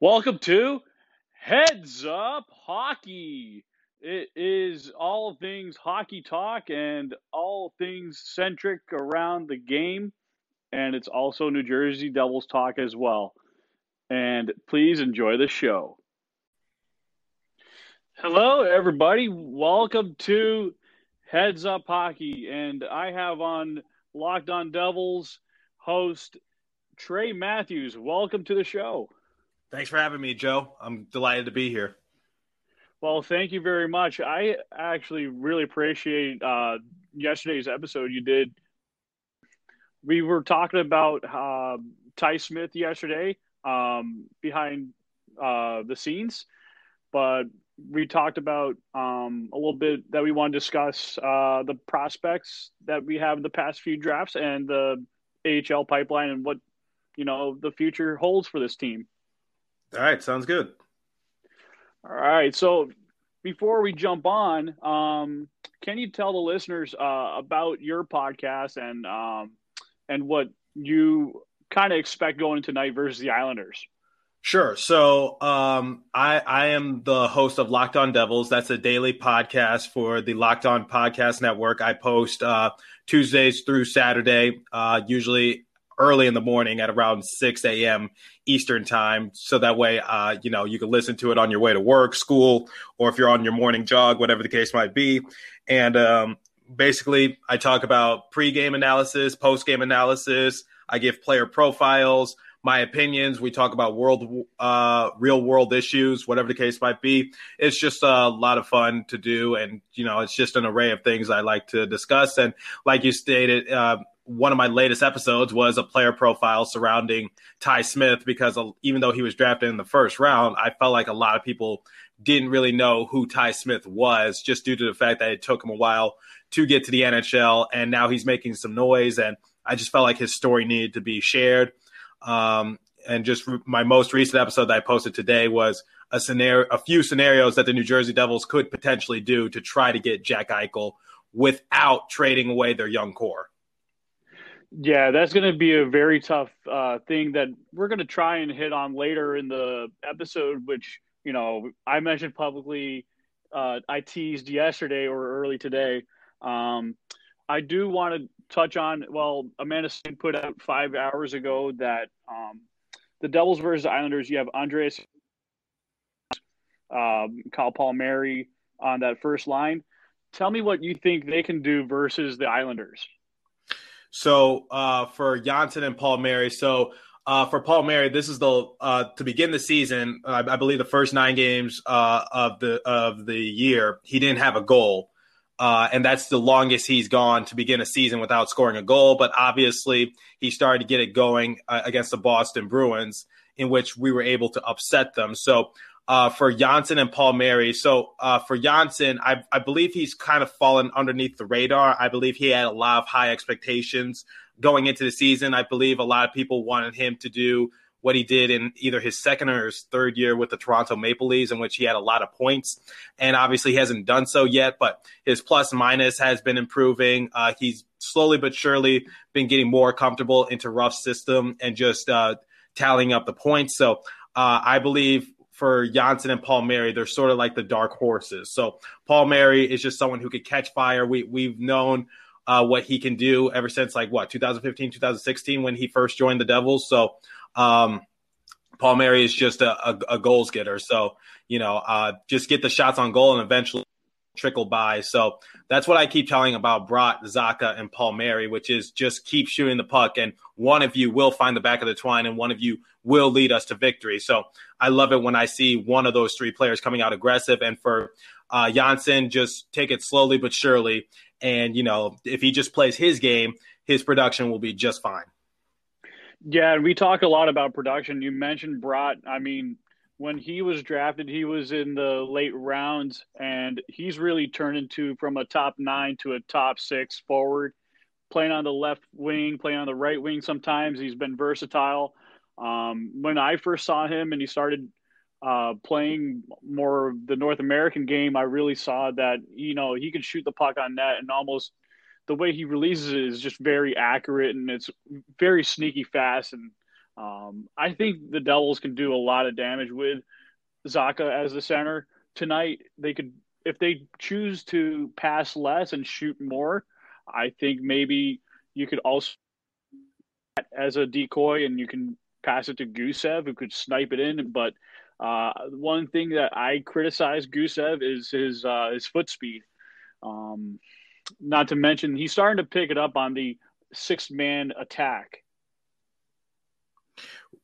Welcome to Heads Up Hockey. It is all things hockey talk and all things centric around the game, and it's also New Jersey Devils talk as well. And please enjoy the show. Hello, everybody. Welcome to Heads Up Hockey, and I have on Locked On Devils host Trey Matthews. Welcome to the show. Thanks for having me, Joe. I'm delighted to be here. Well, thank you very much. I actually really appreciate uh, yesterday's episode you did. We were talking about uh, Ty Smith yesterday um, behind uh, the scenes, but we talked about um, a little bit that we want to discuss uh, the prospects that we have in the past few drafts and the AHL pipeline and what you know the future holds for this team. All right, sounds good. All right, so before we jump on, um, can you tell the listeners uh, about your podcast and um, and what you kind of expect going tonight versus the Islanders? Sure. So um, I, I am the host of Locked On Devils. That's a daily podcast for the Locked On Podcast Network. I post uh, Tuesdays through Saturday, uh, usually early in the morning at around 6 a.m. Eastern time. So that way, uh, you know, you can listen to it on your way to work, school, or if you're on your morning jog, whatever the case might be. And um, basically, I talk about pre-game analysis, post-game analysis. I give player profiles, my opinions. We talk about world, uh, real world issues, whatever the case might be. It's just a lot of fun to do, and you know, it's just an array of things I like to discuss. And like you stated, uh, one of my latest episodes was a player profile surrounding Ty Smith because even though he was drafted in the first round, I felt like a lot of people didn't really know who Ty Smith was just due to the fact that it took him a while to get to the NHL and now he's making some noise and I just felt like his story needed to be shared. Um, and just my most recent episode that I posted today was a scenario, a few scenarios that the New Jersey Devils could potentially do to try to get Jack Eichel without trading away their young core. Yeah, that's going to be a very tough uh, thing that we're going to try and hit on later in the episode, which, you know, I mentioned publicly, uh, I teased yesterday or early today. Um, I do want to touch on, well, Amanda Stein put out five hours ago that um, the Devils versus Islanders, you have Andreas, um, Kyle Palmieri on that first line. Tell me what you think they can do versus the Islanders. So uh, for Johnsson and Palmieri, so uh, for Palmieri, this is the uh, to begin the season. I, I believe the first nine games uh, of the of the year, he didn't have a goal, uh, and that's the longest he's gone to begin a season without scoring a goal. But obviously, he started to get it going uh, against the Boston Bruins, in which we were able to upset them. So uh, for Johnsson and Palmieri. So uh, for Johnsson, I, I, believe he's kind of fallen underneath the radar. I believe he had a lot of high expectations going into the season. I believe a lot of people wanted him to do what he did in either his second or his third year with the Toronto Maple Leafs, in which he had a lot of points. And obviously, he hasn't done so yet, but his plus minus has been improving. Uh, he's slowly but surely been getting more comfortable into Ruff system and just uh, tallying up the points. So uh, I believe for Johnsson and Palmieri. they're sort of like the dark horses. So Palmieri is just someone who could catch fire. We we've known uh, what he can do ever since like what 2015, 2016 when he first joined the Devils. So um, Palmieri is just a, a, a goals getter. So you know, uh, just get the shots on goal and eventually trickle by. So that's what I keep telling about Bratt, Zacha, and Palmieri, which is just keep shooting the puck, and one of you will find the back of the twine, and one of you will lead us to victory. So I love it when I see one of those three players coming out aggressive, and for uh, Johnsson, just take it slowly but surely, and you know if he just plays his game, his production will be just fine. Yeah, and we talk a lot about production. You mentioned Bratt. I mean, when he was drafted, he was in the late rounds, and he's really turned into from a top nine to a top six forward, playing on the left wing, playing on the right wing. Sometimes he's been versatile. Um, when I first saw him and he started uh, playing more of the North American game, I really saw that you know he could shoot the puck on net and almost the way he releases it is just very accurate and it's very sneaky fast and um, I think the Devils can do a lot of damage with Zacha as the center tonight. They could if they choose to pass less and shoot more. I think maybe you could also as a decoy and you can pass it to Gusev who could snipe it in. But uh, one thing that I criticize Gusev is his uh, his foot speed. Um, not to mention he's starting to pick it up on the six man attack.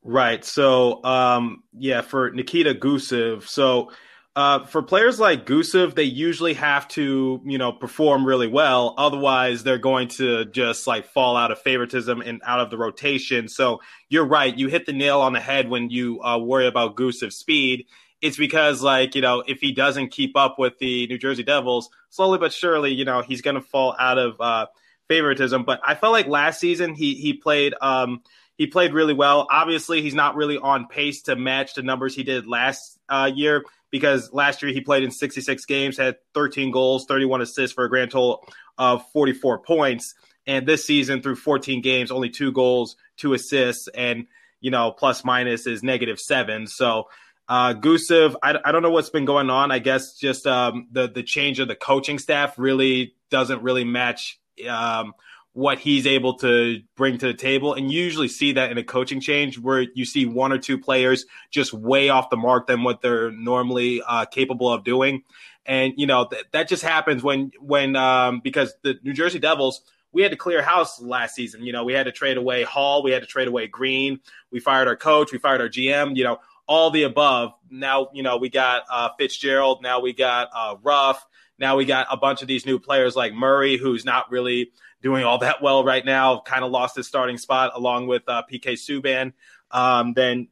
Right. So, um, yeah, for Nikita Gusev. So, uh, for players like Gusev, they usually have to, you know, perform really well. Otherwise, they're going to just like fall out of favoritism and out of the rotation. So you're right. You hit the nail on the head when you uh, worry about Gusev's speed. It's because, like, you know, if he doesn't keep up with the New Jersey Devils, slowly but surely, you know, he's going to fall out of uh, favoritism. But I felt like last season he he played. Um, he played really well. Obviously, he's not really on pace to match the numbers he did last uh, year because last year he played in 66 games, had 13 goals, 31 assists for a grand total of 44 points. And this season, through 14 games, only two goals, two assists, and you know, plus minus is negative seven. So uh, Gusev, I, I don't know what's been going on. I guess just um, the the change of the coaching staff really doesn't really match um, what he's able to bring to the table. And you usually see that in a coaching change where you see one or two players just way off the mark than what they're normally uh, capable of doing. And, you know, th- that just happens when, when, um, because the New Jersey Devils, we had to clear house last season. You know, we had to trade away Hall, we had to trade away Greene, we fired our coach, we fired our GM, you know, all the above. Now, you know, we got uh, Fitzgerald, now we got uh, Ruff, now we got a bunch of these new players like Murray, who's not really doing all that well right now. Kind of lost his starting spot along with uh, PK Subban. Um, then,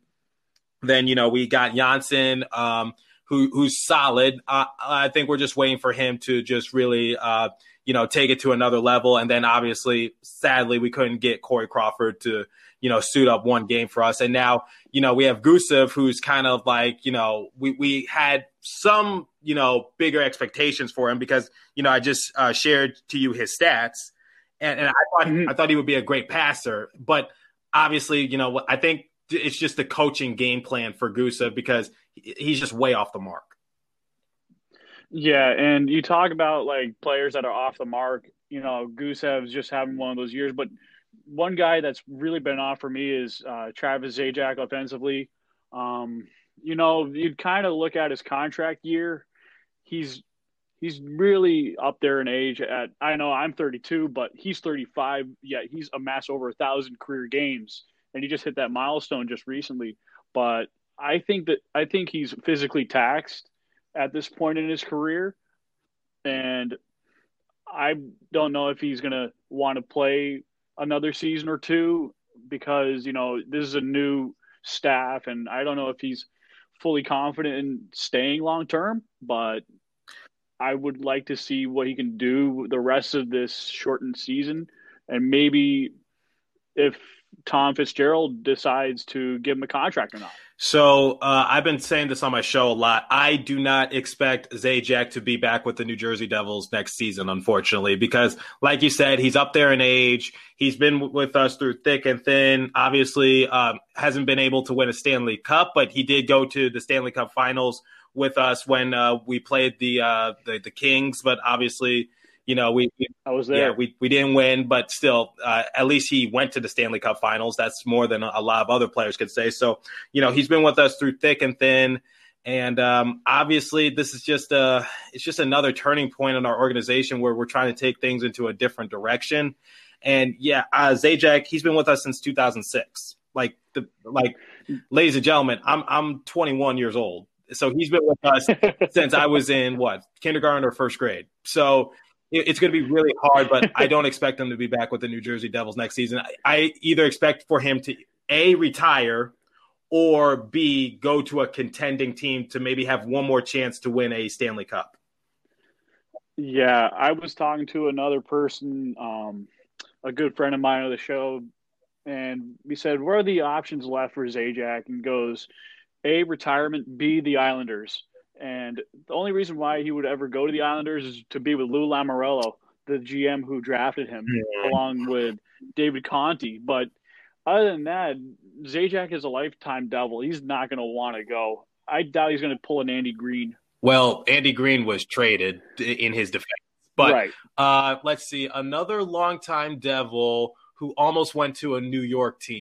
then you know we got Johnsson, um, who who's solid. Uh, I think we're just waiting for him to just really. Uh, you know, take it to another level. And then obviously, sadly, we couldn't get Corey Crawford to, you know, suit up one game for us. And now, you know, we have Gusev, who's kind of like, you know, we, we had some, you know, bigger expectations for him because, you know, I just uh, shared to you his stats and, and I thought mm-hmm. I thought he would be a great passer, but obviously, you know, I think it's just the coaching game plan for Gusev because he's just way off the mark. Yeah, and you talk about like players that are off the mark. You know, Gusev's just having one of those years, but one guy that's really been off for me is uh, Travis Zajac offensively. Um, you know, you'd kind of look at his contract year. He's he's really up there in age at i know i'm 32 but he's 35 yet he's amassed over a thousand career games. And he just hit that milestone just recently. But i think that i think he's physically taxed at this point in his career. And i don't know if he's going to want to play another season or two because you know this is a new staff. And i don't know if he's fully confident in staying long term but I would like to see what he can do the rest of this shortened season, and maybe if Tom Fitzgerald decides to give him a contract or not. So uh, I've been saying this on my show a lot. I do not expect Zajac to be back with the New Jersey Devils next season, unfortunately, because like you said, he's up there in age. He's been with us through thick and thin. Obviously, um, hasn't been able to win a Stanley Cup, but he did go to the Stanley Cup Finals with us when uh, we played the, uh, the, the Kings, but obviously, you know, we, we I was there. Yeah, we we didn't win, but still, uh, at least he went to the Stanley Cup Finals. That's more than a lot of other players could say. So, you know, he's been with us through thick and thin. And um, obviously, this is just a it's just another turning point in our organization where we're trying to take things into a different direction. And yeah, uh, Zajac, he's been with us since 2006. Like the like, ladies and gentlemen, I'm I'm 21 years old. So he's been with us since I was in what kindergarten or first grade. So it, it's going to be really hard, but I don't expect him to be back with the New Jersey Devils next season. I, I, either expect for him to A, retire, or B, go to a contending team to maybe have one more chance to win a Stanley Cup? Yeah, I was talking to another person, um, a good friend of mine on the show, and we said, "What are the options left for Zajac?" And goes, "A retirement, B the Islanders." And the only reason why he would ever go to the Islanders is to be with Lou Lamoriello, the GM who drafted him, yeah. along with David Conte. But other than that, Zajac is a lifetime devil. He's not going to want to go. I doubt he's going to pull an Andy Greene. Well, Andy Greene was traded in his defense. But right. uh, let's see, another longtime devil who almost went to a New York team.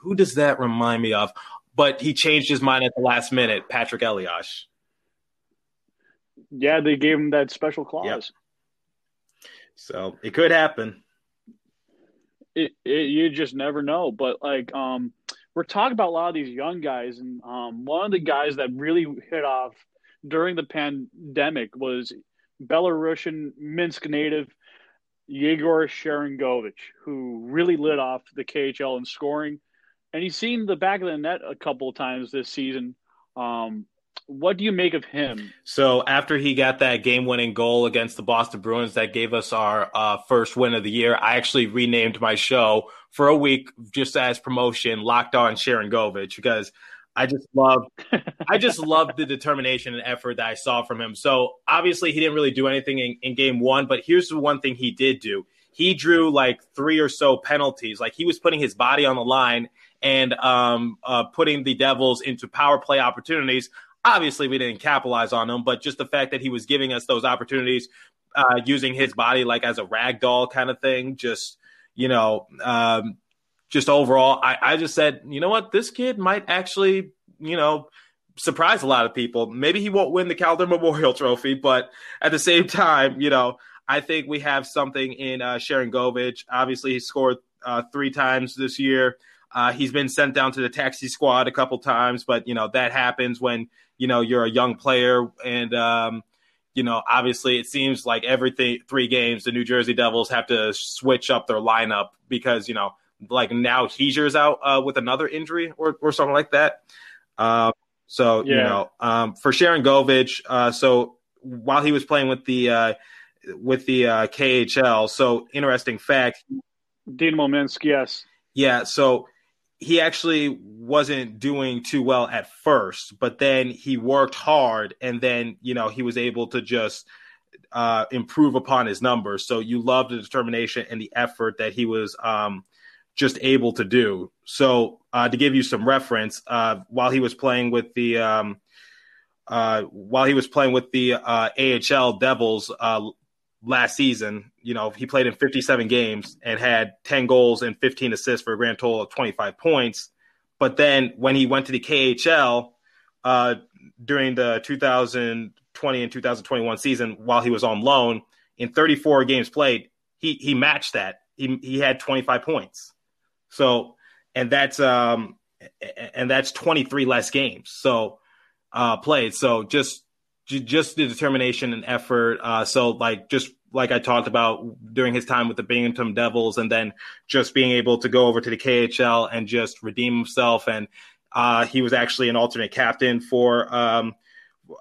Who does that remind me of? But he changed his mind at the last minute. Patrick Elias. Yeah, they gave him that special clause. Yep. So it could happen. It, it, you just never know. But like, um, we're talking about a lot of these young guys, and um, one of the guys that really hit off during the pandemic was Belarusian Minsk native Yegor Sharangovich, who really lit off the KHL in scoring. And he's seen the back of the net a couple of times this season. Um, what do you make of him? So after he got that game-winning goal against the Boston Bruins that gave us our uh, first win of the year, I actually renamed my show for a week just as promotion, Locked On Sharangovich, because I just love, I just love the determination and effort that I saw from him. So obviously he didn't really do anything in, in game one, but here's the one thing he did do. He drew like three or so penalties. Like he was putting his body on the line and um, uh, putting the Devils into power play opportunities. Obviously, we didn't capitalize on them, but just the fact that he was giving us those opportunities, uh, using his body like as a rag doll kind of thing, just you know, um, just overall, I, I just said, you know what, this kid might actually, you know, surprise a lot of people. Maybe he won't win the Calder Memorial Trophy, but at the same time, you know, I think we have something in uh, Sharangovich. Obviously, he scored uh, three times this year. Uh, he's been sent down to the taxi squad a couple times, but you know that happens when you know you're a young player, and um, you know obviously it seems like every three games the New Jersey Devils have to switch up their lineup because you know like now Hischier's out uh, with another injury or, or something like that. Uh, so yeah. you know, um, for Sharangovich, uh, so while he was playing with the uh, with the uh, KHL, so interesting fact. Dynamo Minsk, yes, yeah. So he actually wasn't doing too well at first, but then he worked hard, and then you know he was able to just uh, improve upon his numbers. So you love the determination and the effort that he was um, just able to do. So uh, to give you some reference, uh, while he was playing with the um, uh, while he was playing with the uh, AHL Devils uh, last season, you know he played in 57 games and had 10 goals and 15 assists for a grand total of 25 points. But then when he went to the KHL uh, during the 2020 and 2021 season, while he was on loan in 34 games played, he he matched that. He he had 25 points. So, and that's um, and that's 23 less games. So, uh, played. So just just the determination and effort. Uh, so like just like I talked about during his time with the Binghamton Devils, and then just being able to go over to the KHL and just redeem himself. And uh, he was actually an alternate captain for um,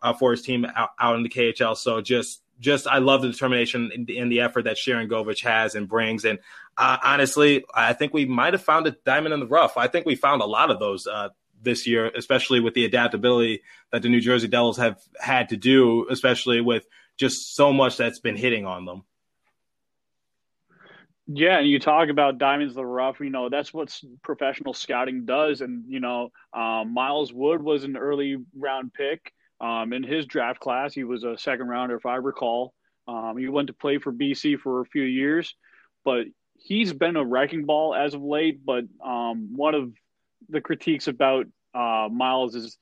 uh, for his team out, out in the KHL. So just just I love the determination and the, and the effort that Sharangovich has and brings. And uh, honestly, I think we might have found a diamond in the rough. I think we found a lot of those uh, this year, especially with the adaptability that the New Jersey Devils have had to do, especially with just so much that's been hitting on them. Yeah, and you talk about diamonds in the rough. You know that's what professional scouting does. And you know, um, Miles Wood was an early round pick. Um, in his draft class, he was a second rounder, if I recall. Um, he went to play for BC for a few years, but he's been a wrecking ball as of late. But um, one of the critiques about uh, Miles is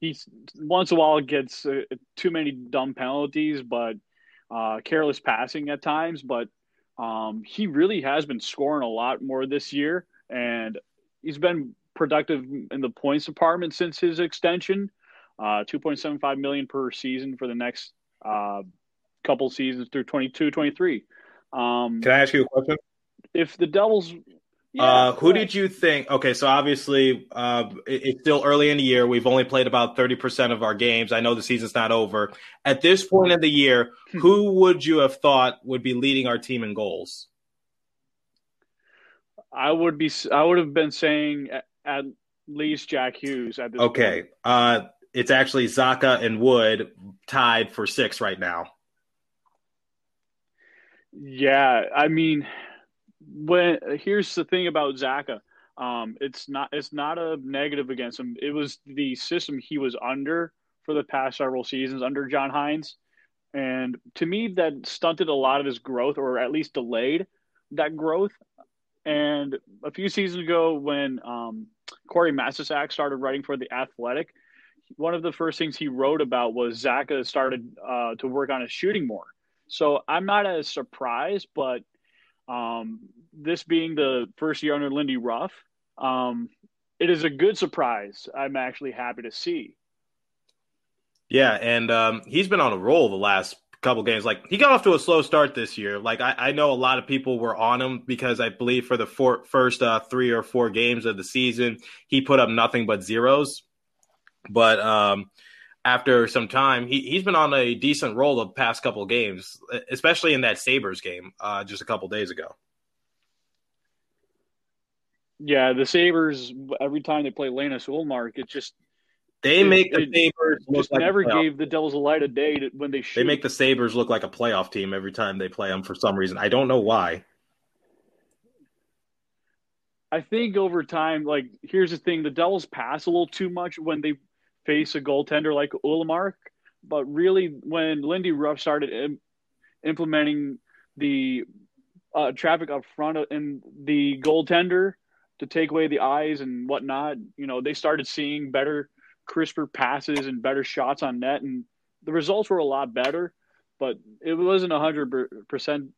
he's once in a while gets uh, too many dumb penalties, but uh, careless passing at times. But um, he really has been scoring a lot more this year, and he's been productive in the points department since his extension. Uh, 2.75 million per season for the next uh, couple seasons through 22, 23. Um, Can I ask you a question? If the Devils yeah, uh, who did you think? Okay, so obviously uh, it, it's still early in the year. We've only played about thirty percent of our games. I know the season's not over. At this point in the year, hmm. who would you have thought would be leading our team in goals? I would be. I would have been saying at least Jack Hughes at this. Okay, uh, it's actually Zacha and Wood tied for six right now. Yeah, I mean when here's the thing about Zacha. Um, it's not it's not a negative against him. It was the system he was under for the past several seasons under John Hynes, and to me that stunted a lot of his growth, or at least delayed that growth. And a few seasons ago, when um, Corey Masisak started writing for the Athletic, one of the first things he wrote about was Zacha started uh, to work on his shooting more. So I'm not as surprised, but um, this being the first year under Lindy Ruff, um, it is a good surprise. I'm actually happy to see. Yeah, and um, he's been on a roll the last couple games. Like he got off to a slow start this year. Like I, I know a lot of people were on him because I believe for the four, first uh, three or four games of the season, he put up nothing but zeros. But um, after some time, he he's been on a decent roll the past couple games, especially in that Sabres game uh, just a couple days ago. Yeah, the Sabres every time they play Linus Ullmark, it just they it, make the Sabres look just like never gave the Devils a light of day to, when they shoot. They make the Sabres look like a playoff team every time they play them for some reason. I don't know why. I think over time, like here's the thing: the Devils pass a little too much when they face a goaltender like Ullmark. But really, when Lindy Ruff started Im- implementing the uh, traffic up front and the goaltender to take away the eyes and whatnot, you know, they started seeing better, crisper passes and better shots on net, and the results were a lot better. But it wasn't hundred percent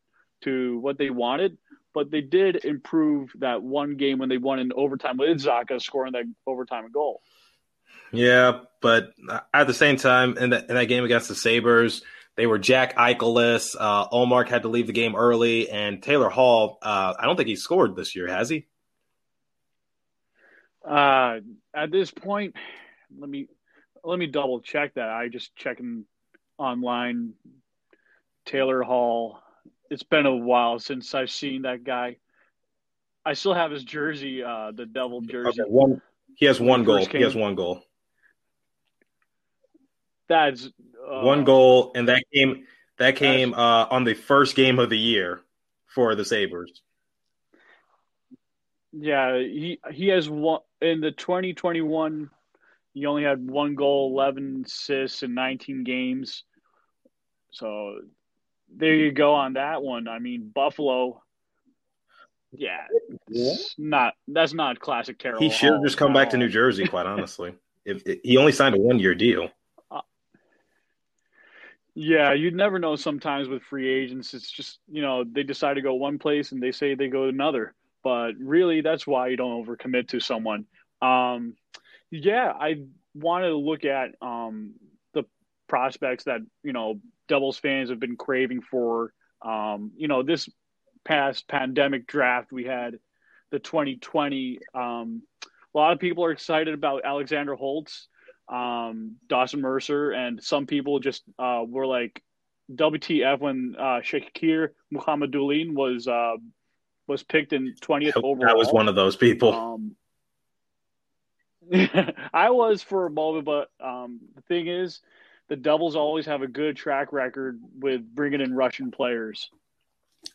to what they wanted. But they did improve that one game when they won in overtime with Zacha scoring that overtime goal. Yeah, but at the same time, in, the, in that game against the Sabres, they were Jack Eicheless. Uh, had to leave the game early, and Taylor Hall. Uh, I don't think he scored this year, has he? Uh, at this point, let me let me double check that. I just checking online. Taylor Hall. It's been a while since I've seen that guy. I still have his jersey, uh, the Devil jersey. Okay, one, he has one goal. He has one goal. That's uh, one goal, and that came that came uh, on the first game of the year for the Sabres. Yeah, he he has one in the 2021. He only had one goal, 11 assists in 19 games. So there you go on that one. I mean, Buffalo. Yeah, yeah. not that's not classic Carroll. He should have just come back to New Jersey. Quite honestly, if, if he only signed a one year deal. Yeah, you'd never know sometimes with free agents. It's just, you know, they decide to go one place and they say they go another. But really, that's why you don't overcommit to someone. Um, yeah, I wanted to look at um, the prospects that, you know, Devils fans have been craving for. Um, you know, this past pandemic draft, we had the 2020. Um, a lot of people are excited about Alexander Holtz um, Dawson Mercer, and some people just uh, were like, "WTF?" when uh, Shakir Mukhamadullin was uh, was picked in twentieth overall. I was one of those people. Um, I was for a moment, but um, the thing is, the Devils always have a good track record with bringing in Russian players.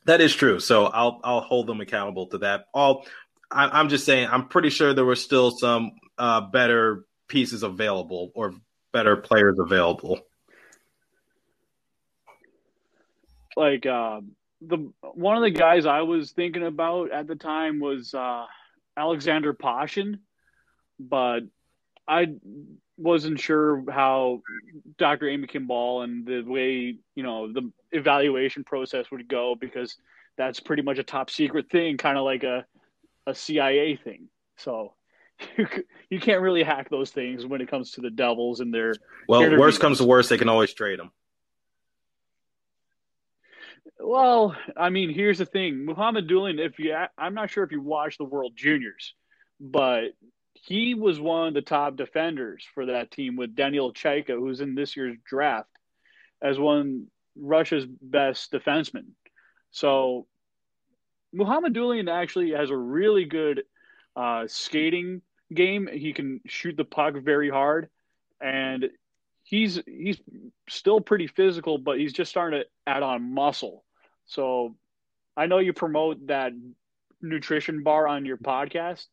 That is true. So I'll I'll hold them accountable to that. All I, am just saying, I'm pretty sure there were still some uh, better pieces available or better players available. Like uh, the one of the guys I was thinking about at the time was uh, Alexander Pashin, but I wasn't sure how Dr. Amy Kimball and the way you know the evaluation process would go because that's pretty much a top secret thing, kind of like a a CIA thing. So you you can't really hack those things when it comes to the Devils and their. Well, worst comes to worst, they can always trade them. Well, I mean, here's the thing, Mukhamadullin. If you, I'm not sure if you watched the World Juniors, but he was one of the top defenders for that team with Daniil Chayka, who's in this year's draft as one Russia's best defensemen. So Mukhamadullin actually has a really good uh, skating game. He can shoot the puck very hard, and he's he's still pretty physical, but he's just starting to add on muscle. So I know you promote that nutrition bar on your podcast.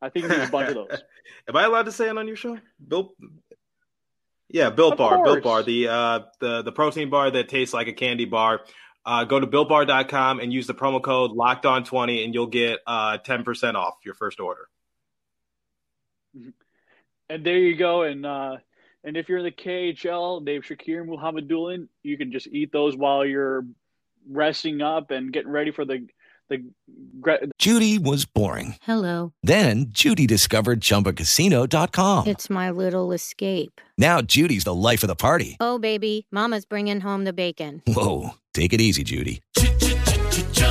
I think there's a bunch of those. Am I allowed to say it on your show? Bill? Yeah, Built Bar, course. Built Bar, the uh the the protein bar that tastes like a candy bar. Uh, go to builtbar.com and use the promo code locked on 20 and you'll get uh 10% off your first order. And there you go. And uh, and if you're in the KHL, Dave Shakir, Mukhamadullin, you can just eat those while you're resting up and getting ready for the the Judy was boring. Hello. Then Judy discovered ChumbaCasino.com. It's my little escape. Now Judy's the life of the party. Oh, baby, Mama's bringing home the bacon. Whoa, take it easy, Judy.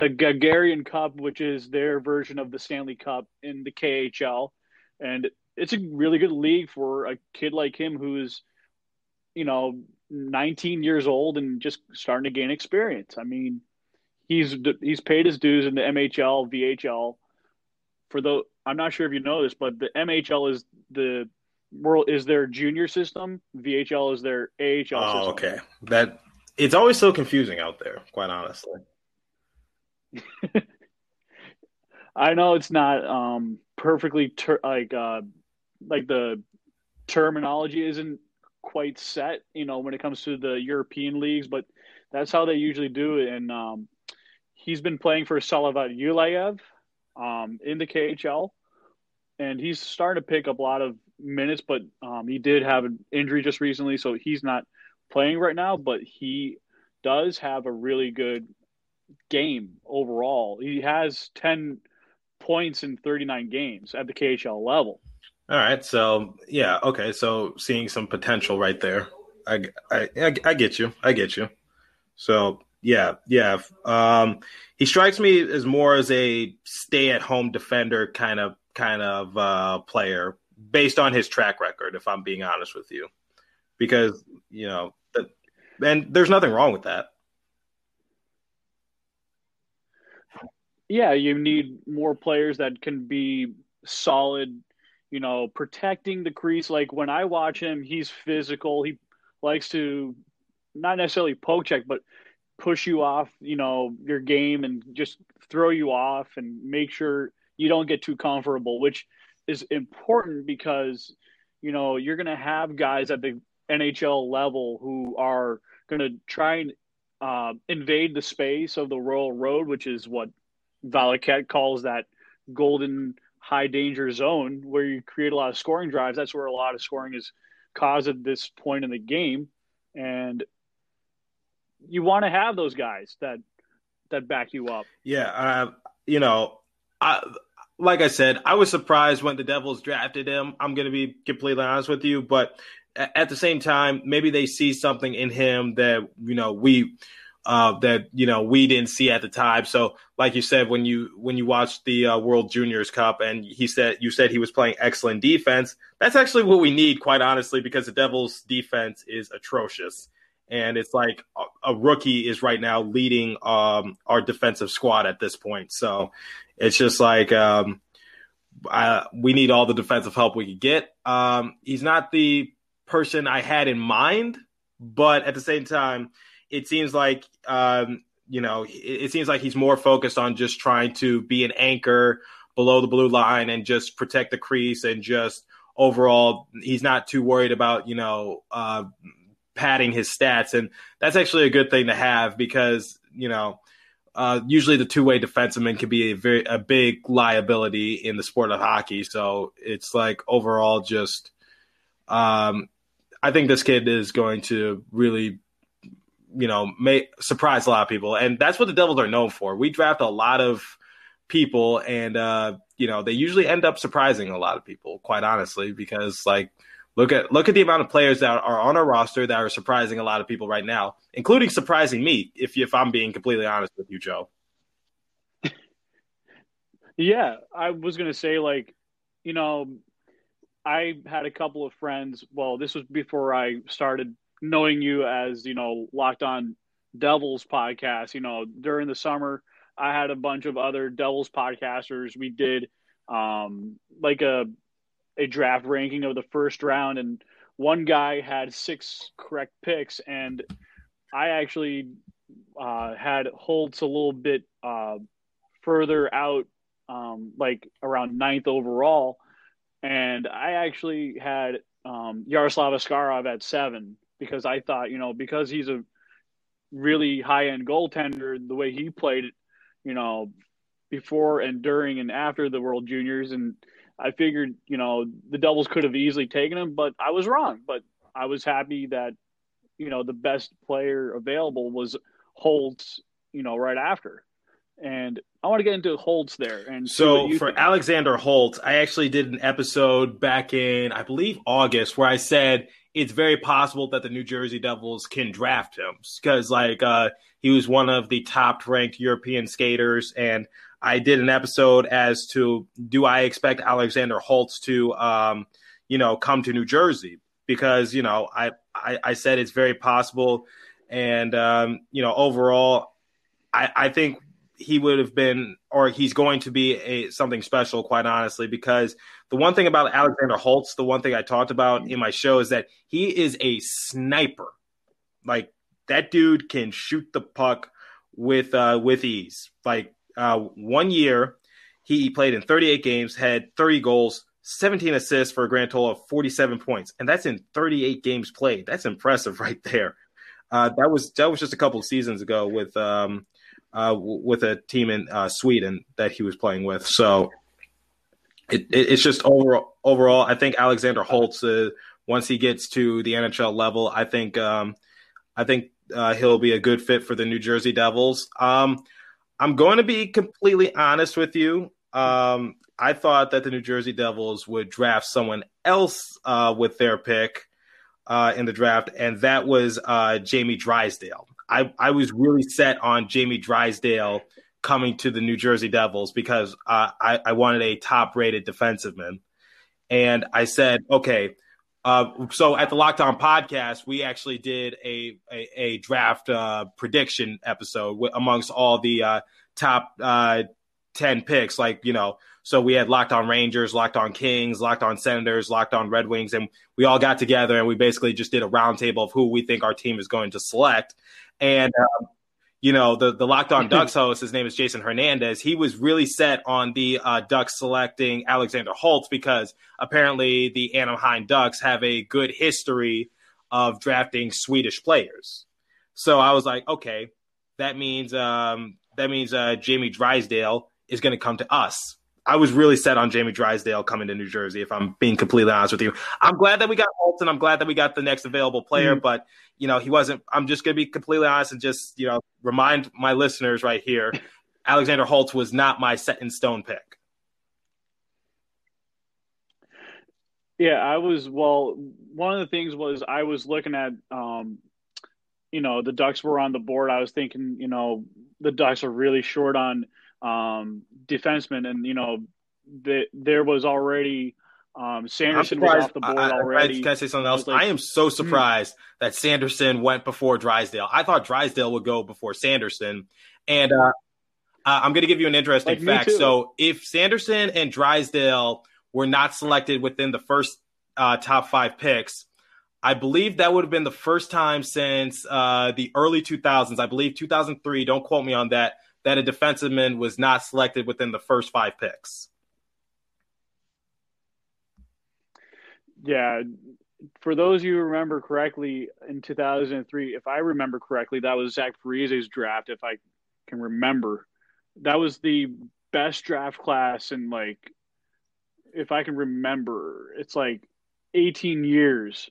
The Gagarin Cup, which is their version of the Stanley Cup in the KHL, and it's a really good league for a kid like him who's, you know, 19 years old and just starting to gain experience. I mean, he's he's paid his dues in the MHL, VHL. For the, I'm not sure if you know this, but the MHL is the world is their junior system. VHL is their AHL oh, system. Oh, okay. That it's always so confusing out there, quite honestly. I know it's not um, perfectly ter- like uh, like the terminology isn't quite set, you know, when it comes to the European leagues, but that's how they usually do it. And um, he's been playing for Salavat Yulayev um, in the KHL, and he's starting to pick up a lot of minutes. But um, he did have an injury just recently, so he's not playing right now. But he does have a really good game overall. He has 10 points in 39 games at the KHL level. All right, so yeah, okay, so seeing some potential right there. I, I, I, I get you. I get you. So yeah, yeah. Um, he strikes me as more as a stay-at-home defender kind of kind of uh, player based on his track record. If I'm being honest with you, because you know, and there's nothing wrong with that. Yeah, you need more players that can be solid, you know, protecting the crease. Like when I watch him, he's physical. He likes to not necessarily poke check, but push you off, you know, your game and just throw you off and make sure you don't get too comfortable, which is important because, you know, you're going to have guys at the NHL level who are going to try and uh, invade the space of the Royal Road, which is what Valiquette calls that golden high danger zone where you create a lot of scoring drives. That's where a lot of scoring is caused at this point in the game. And you want to have those guys that that back you up. Yeah, uh, you know, I, like I said, I was surprised when the Devils drafted him. I'm going to be completely honest with you, but at the same time, maybe they see something in him that you know we uh, that you know we didn't see at the time. So, like you said, when you when you watched the uh, World Juniors Cup, and he said you said he was playing excellent defense. That's actually what we need, quite honestly, because the Devils' defense is atrocious, and it's like a, a rookie is right now leading um, our defensive squad at this point. So, it's just like. Um, uh, we need all the defensive help we could get. Um, he's not the person I had in mind, but at the same time, it seems like um, you know it, it seems like he's more focused on just trying to be an anchor below the blue line and just protect the crease and just overall he's not too worried about you know uh, padding his stats. And that's actually a good thing to have because you know uh, usually the two-way defenseman can be a very a big liability in the sport of hockey. So it's like overall just um, I think this kid is going to really you know, may surprise a lot of people. And that's what the Devils are known for. We draft a lot of people and uh, you know, they usually end up surprising a lot of people, quite honestly, because like look at look at the amount of players that are on our roster that are surprising a lot of people right now, including surprising me, if if I'm being completely honest with you, Joe. yeah, I was gonna say like, you know, I had a couple of friends. Well, this was before I started knowing you as you know locked on devils podcast you know during the summer i had a bunch of other devils podcasters. We did um like a a draft ranking of the first round and one guy had six correct picks and i actually uh had holtz a little bit uh further out um like around ninth overall and i actually had um yaroslav askarov at seven because I thought, you know, because he's a really high end goaltender, the way he played, you know, before and during and after the World Juniors, and I figured, you know, the Devils could have easily taken him, but I was wrong. But I was happy that, you know, the best player available was Holtz, you know, right after. And I want to get into Holtz there. And so for think. Alexander Holtz, I actually did an episode back in, I believe, August, where I said it's very possible that the New Jersey Devils can draft him because, like, uh, he was one of the top ranked European skaters. And I did an episode as to do I expect Alexander Holtz to, um, you know, come to New Jersey because, you know, I, I, I said it's very possible. And, um, you know, overall, I, I think he would have been, or he's going to be a something special, quite honestly, because the one thing about Alexander Holtz, the one thing I talked about in my show is that he is a sniper. Like that dude can shoot the puck with uh, with ease. Like uh, one year, he played in 38 games, had 30 goals, 17 assists for a grand total of 47 points, and that's in 38 games played. That's impressive, right there. Uh, that was that was just a couple of seasons ago with um, uh, with a team in uh, Sweden that he was playing with. So it, it, it's just overall, overall, I think Alexander Holtz, uh, once he gets to the NHL level, I think um, I think uh, he'll be a good fit for the New Jersey Devils. Um, I'm going to be completely honest with you. Um, I thought that the New Jersey Devils would draft someone else uh, with their pick uh, in the draft, and that was Jamie Drysdale. I, I was really set on Jamie Drysdale coming to the New Jersey Devils because I, I wanted a top rated defensiveman. And I said, okay. Uh, so at the Locked On podcast, we actually did a, a, a draft uh, prediction episode w- amongst all the uh, top uh, 10 picks. Like, you know, so we had Locked On Rangers, Locked On Kings, Locked On Senators, Locked On Red Wings, and we all got together and we basically just did a roundtable of who we think our team is going to select. And um, you know the the Locked On Ducks host, his name is Jason Hernandez. He was really set on the uh, Ducks selecting Alexander Holtz because apparently the Anaheim Ducks have a good history of drafting Swedish players. So I was like, okay, that means um, that means uh, Jamie Drysdale is going to come to us. I was really set on Jamie Drysdale coming to New Jersey. If I'm being completely honest with you, I'm glad that we got Holtz, and I'm glad that we got the next available player. Mm-hmm. But you know, he wasn't. I'm just going to be completely honest and just you know remind my listeners right here, Alexander Holtz was not my set in stone pick. Yeah, I was. Well, one of the things was I was looking at, um, you know, the Ducks were on the board. I was thinking, you know, the Ducks are really short on um, defensemen, and you know, the, there was already um, Sanderson was off the board I, already. I, can I say something else? Like, I am so hmm. surprised mm-hmm. that Sanderson went before Drysdale. I thought Drysdale would go before Sanderson, and uh, I'm going to give you an interesting like fact. So, if Sanderson and Drysdale were not selected within the first uh, top five picks, I believe that would have been the first time since uh, the early 2000s. I believe 2003. Don't quote me on that. That a defenseman was not selected within the first five picks. Yeah, for those of you who remember correctly, in 2003, if I remember correctly, that was Zach Parise's draft. If I can remember, that was the best draft class in like, if I can remember, it's like 18 years.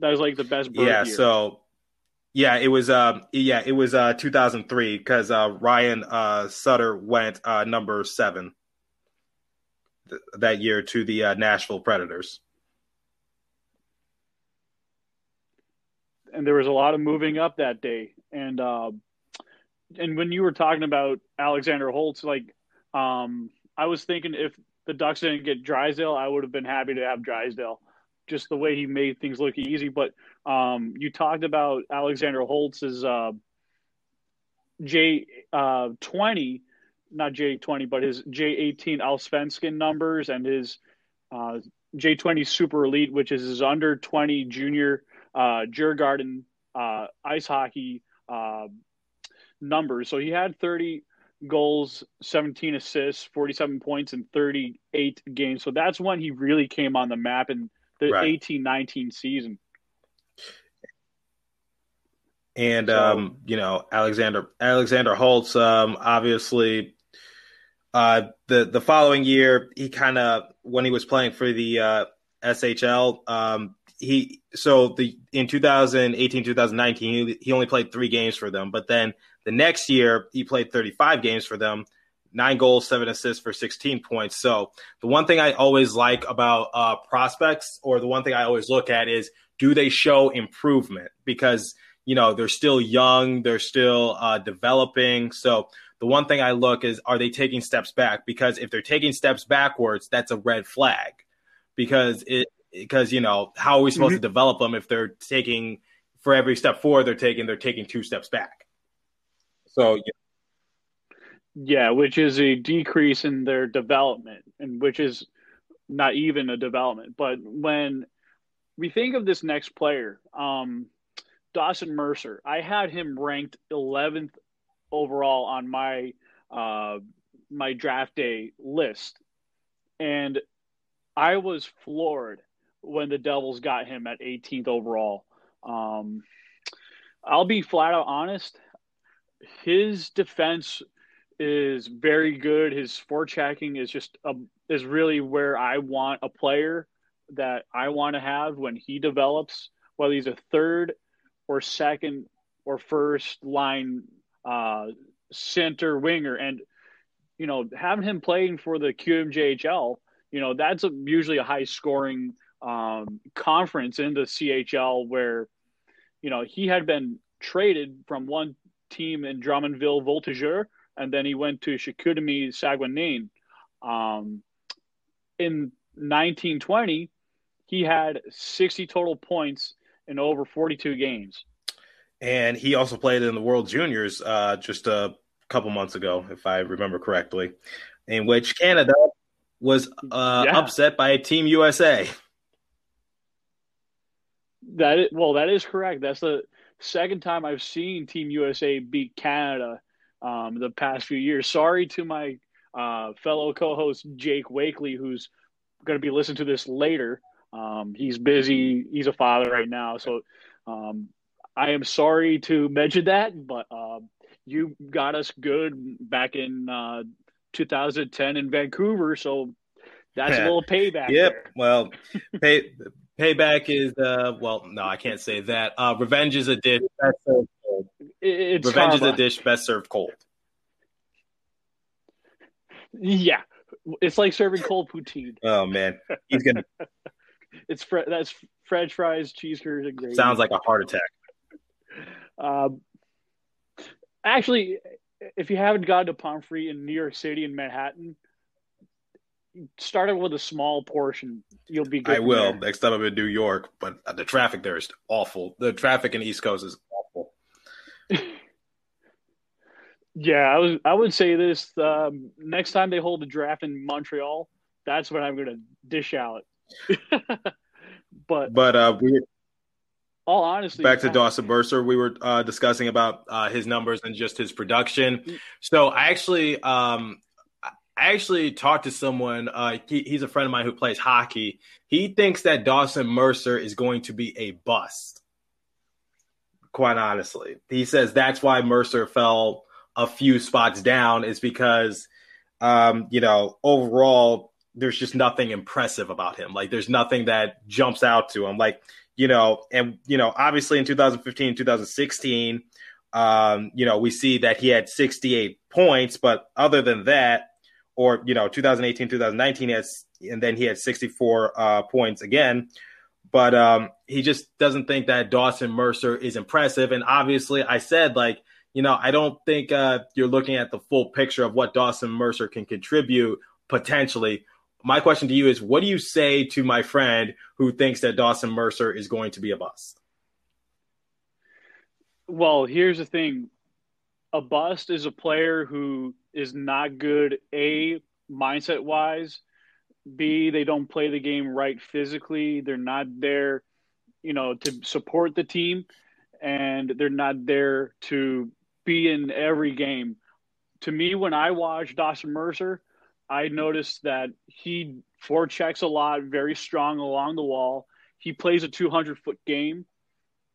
That was like the best. yeah. Year. So, yeah, it was. Uh, yeah, it was uh 2003 because uh, Ryan uh, Suter went uh, number seven th- that year to the uh, Nashville Predators. And there was a lot of moving up that day, and uh, and when you were talking about Alexander Holtz, like um, I was thinking if the Ducks didn't get Drysdale, I would have been happy to have Drysdale. Just the way he made things look easy. But um, you talked about Alexander Holtz's uh, J uh, twenty not J20, but his J18 Allsvenskan numbers and his uh, J20 Super Elite, which is his under 20 junior uh, Djurgården uh, ice hockey uh, numbers. So he had 30 goals, 17 assists, 47 points in 38 games. So that's when he really came on the map in the right. 18 19 season. And so, um, you know Alexander Alexander Holtz, um, obviously uh, the the following year, he kind of when he was playing for the uh, SHL, um, he so the in 2018 2019 he, he only played three games for them, but then the next year he played 35 games for them, nine goals, seven assists for 16 points. So the one thing I always like about uh, prospects, or the one thing I always look at is do they show improvement because you know they're still young, they're still uh, developing, so the one thing I look is are they taking steps back? Because if they're taking steps backwards, that's a red flag. Because it because you know how are we supposed mm-hmm. to develop them if they're taking for every step forward they're taking they're taking two steps back. So yeah. yeah, which is a decrease in their development, and which is not even a development. But when we think of this next player, um, Dawson Mercer, I had him ranked 11th overall on my uh, my draft day list, and I was floored when the Devils got him at 18th overall. Um, I'll be flat out honest. His defense is very good. His forechecking is just a, is really where I want a player that I want to have when he develops, whether he's a third or second or first line uh, center winger, and you know having him playing for the QMJHL, you know that's a, usually a high scoring um, conference in the CHL where you know he had been traded from one team in Drummondville Voltigeur, and then he went to Chicoutimi Saguenay. Um, in 1920, he had 60 total points in over 42 games and he also played in the World Juniors uh, just a couple months ago, if I remember correctly, in which Canada was uh, yeah. upset by Team USA. That is, well, that is correct. That's the second time I've seen Team USA beat Canada um, the past few years. Sorry to my uh, fellow co-host Jake Wakely, who's going to be listening to this later. Um, he's busy. He's a father right now, so um, I am sorry to mention that, but uh, you got us good back in uh, 2010 in Vancouver, so that's a little payback. Yep. There. Well, pay, payback is uh, well, no, I can't say that. Uh, revenge is a dish best served cold. It's revenge karma. is a dish best served cold. Yeah, It's like serving cold poutine. Oh man, he's gonna. it's fre- that's French fries, cheese curds, and gravy. Sounds like a heart attack. Um, actually, if you haven't gone to Pommes Frites in New York City and Manhattan, start it with a small portion. You'll be good. I will there. next time I'm in New York, but the traffic there is awful. The traffic in the East Coast is awful. yeah, I was. I would say this: um, next time they hold a draft in Montreal, that's when I'm going to dish out. but but uh, we all honestly, back to Dawson Mercer, we were uh, discussing about uh, his numbers and just his production. So I actually, um, I actually talked to someone. Uh, he, he's a friend of mine who plays hockey. He thinks that Dawson Mercer is going to be a bust. Quite honestly, he says that's why Mercer fell a few spots down is because, um, you know, overall there's just nothing impressive about him. Like there's nothing that jumps out to him. Like you know, and you know, obviously in 2015, 2016, um, you know, we see that he had 68 points, but other than that, or you know, 2018, 2019, he has, and then he had 64 uh, points again. But um, he just doesn't think that Dawson Mercer is impressive. And obviously, I said like, you know, I don't think uh, you're looking at the full picture of what Dawson Mercer can contribute potentially my question to you is what do you say to my friend who thinks that Dawson Mercer is going to be a bust? Well, here's the thing. A bust is a player who is not good A mindset wise, B they don't play the game right physically, they're not there, you know, to support the team and they're not there to be in every game. To me when I watch Dawson Mercer, I noticed that he forechecks a lot, very strong along the wall. He plays a 200 foot game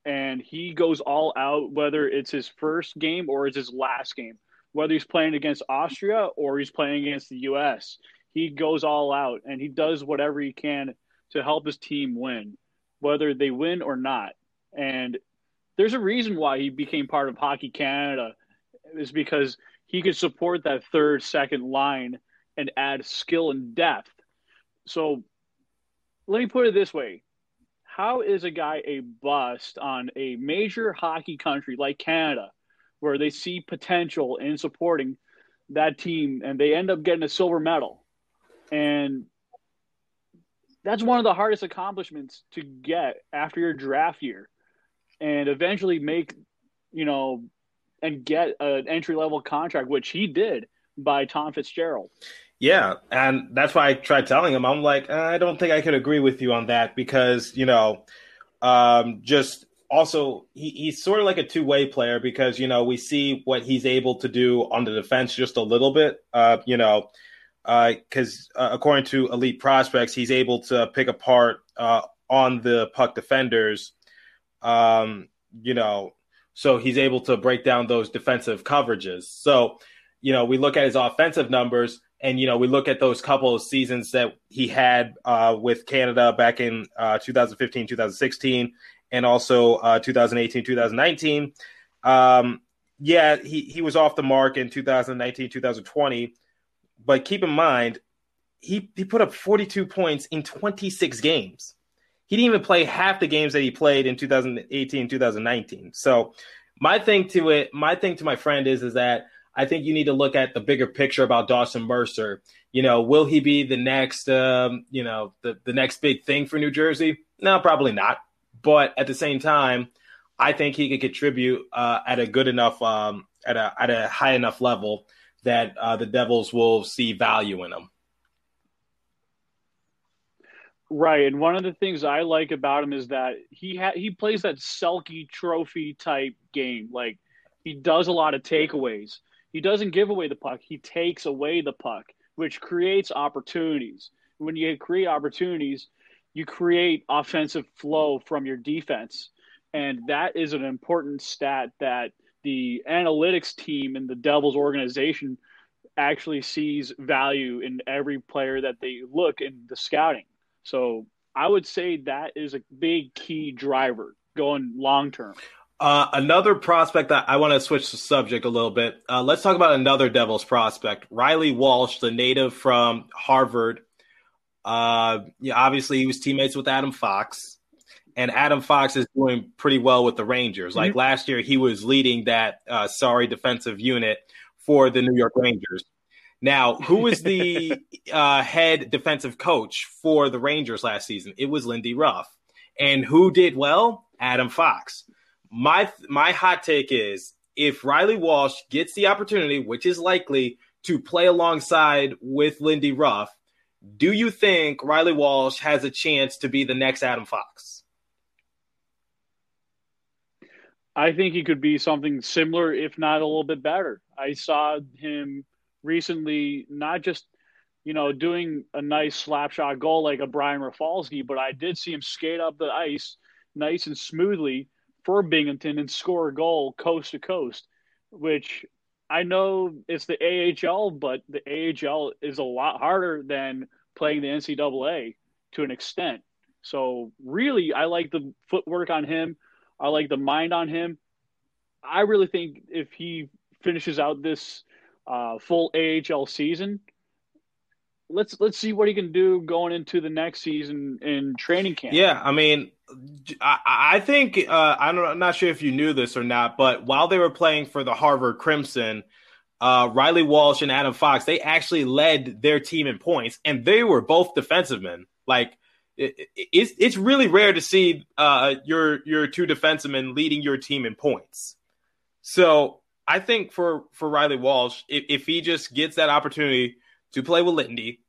and he goes all out, whether it's his first game or it's his last game, whether he's playing against Austria or he's playing against the U.S. He goes all out and he does whatever he can to help his team win, whether they win or not. And there's a reason why he became part of Hockey Canada, is because he could support that third, second line and add skill and depth. So let me put it this way. How is a guy a bust on a major hockey country like Canada, where they see potential in supporting that team and they end up getting a silver medal? And that's one of the hardest accomplishments to get after your draft year and eventually make, you know, and get an entry level contract, which he did by Tom Fitzgerald. Yeah, and that's why I tried telling him. I'm like, I don't think I could agree with you on that because you know, um, just also he, he's sort of like a two way player because you know we see what he's able to do on the defense just a little bit. Uh, you know, because uh, uh, according to elite prospects, he's able to pick apart uh, on the puck defenders. Um, you know, so he's able to break down those defensive coverages. So you know, we look at his offensive numbers and, you know, we look at those couple of seasons that he had uh, with Canada back in uh, 2015, 2016, and also uh, 2018, 2019. Um, yeah, he, he was off the mark in 2019, 2020. But keep in mind, he, he put up 42 points in 26 games. He didn't even play half the games that he played in 2018, 2019. So my thing to it, my thing to my friend is, is that I think you need to look at the bigger picture about Dawson Mercer. You know, will he be the next, um, you know, the, the next big thing for New Jersey? No, probably not. But at the same time, I think he could contribute uh, at a good enough, um, at a at a high enough level that uh, the Devils will see value in him. Right, and one of the things I like about him is that he ha- he plays that Selke Trophy type game. Like he does a lot of takeaways he doesn't give away the puck, he takes away the puck, which creates opportunities. When you create opportunities, you create offensive flow from your defense. And that is an important stat that the analytics team in the Devils organization actually sees value in every player that they look in the scouting. So I would say that is a big key driver going long term. Uh, another prospect that I want to switch the subject a little bit. Uh, let's talk about another Devils prospect, Reilly Walsh, the native from Harvard. Uh, yeah, obviously, he was teammates with Adam Fox, and Adam Fox is doing pretty well with the Rangers. Like mm-hmm. last year, he was leading that uh, sorry defensive unit for the New York Rangers. Now, who was the uh, head defensive coach for the Rangers last season? It was Lindy Ruff. And who did well? Adam Fox my my hot take is if Reilly Walsh gets the opportunity, which is likely, to play alongside with Lindy Ruff, do you think Reilly Walsh has a chance to be the next Adam Fox? I think he could be something similar, if not a little bit better. I saw him recently, not just you know doing a nice slap shot goal like a Brian Rafalski, but I did see him skate up the ice nice and smoothly for Binghamton and score a goal coast to coast, which I know it's the AHL, but the AHL is a lot harder than playing the NCAA to an extent. So really, I like the footwork on him. I like the mind on him. I really think if he finishes out this uh, full AHL season, let's let's see what he can do going into the next season in training camp. Yeah, I mean, I, I think uh, I'm not sure if you knew this or not, but while they were playing for the Harvard Crimson, uh, Reilly Walsh and Adam Fox they actually led their team in points, and they were both defensive men. Like it, it's it's really rare to see uh, your your two defensemen leading your team in points. So I think for for Reilly Walsh, if, if he just gets that opportunity to play with Lindy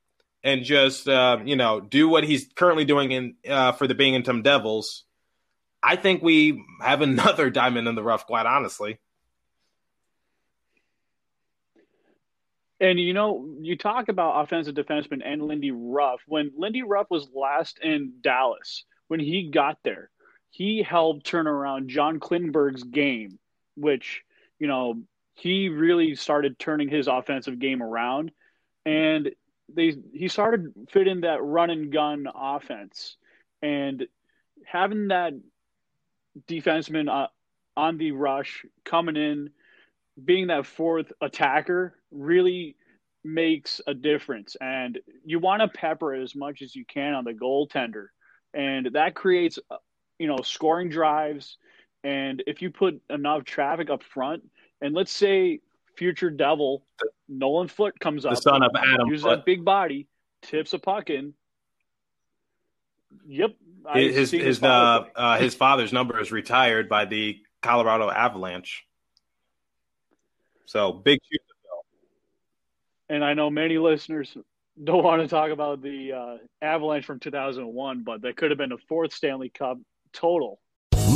and just uh, you know do what he's currently doing in uh, for the Binghamton Devils, I think we have another diamond in the rough. Quite honestly. And you know, you talk about offensive defenseman and Lindy Ruff. When Lindy Ruff was last in Dallas, when he got there, he helped turn around John Klingberg's game, which you know he really started turning his offensive game around. And they he started fitting that run and gun offense, and having that defenseman uh, on the rush coming in, being that fourth attacker really makes a difference. And you want to pepper as much as you can on the goaltender, and that creates uh, you know scoring drives. And if you put enough traffic up front, and let's say future devil Nolan Foote comes up, the son of Adam, uses that big body, tips a puck in. Yep, his his his, uh, uh, his father's number is retired by the Colorado Avalanche. So big shoes. And I know many listeners don't want to talk about the uh, Avalanche from 2001, but that could have been a fourth Stanley Cup total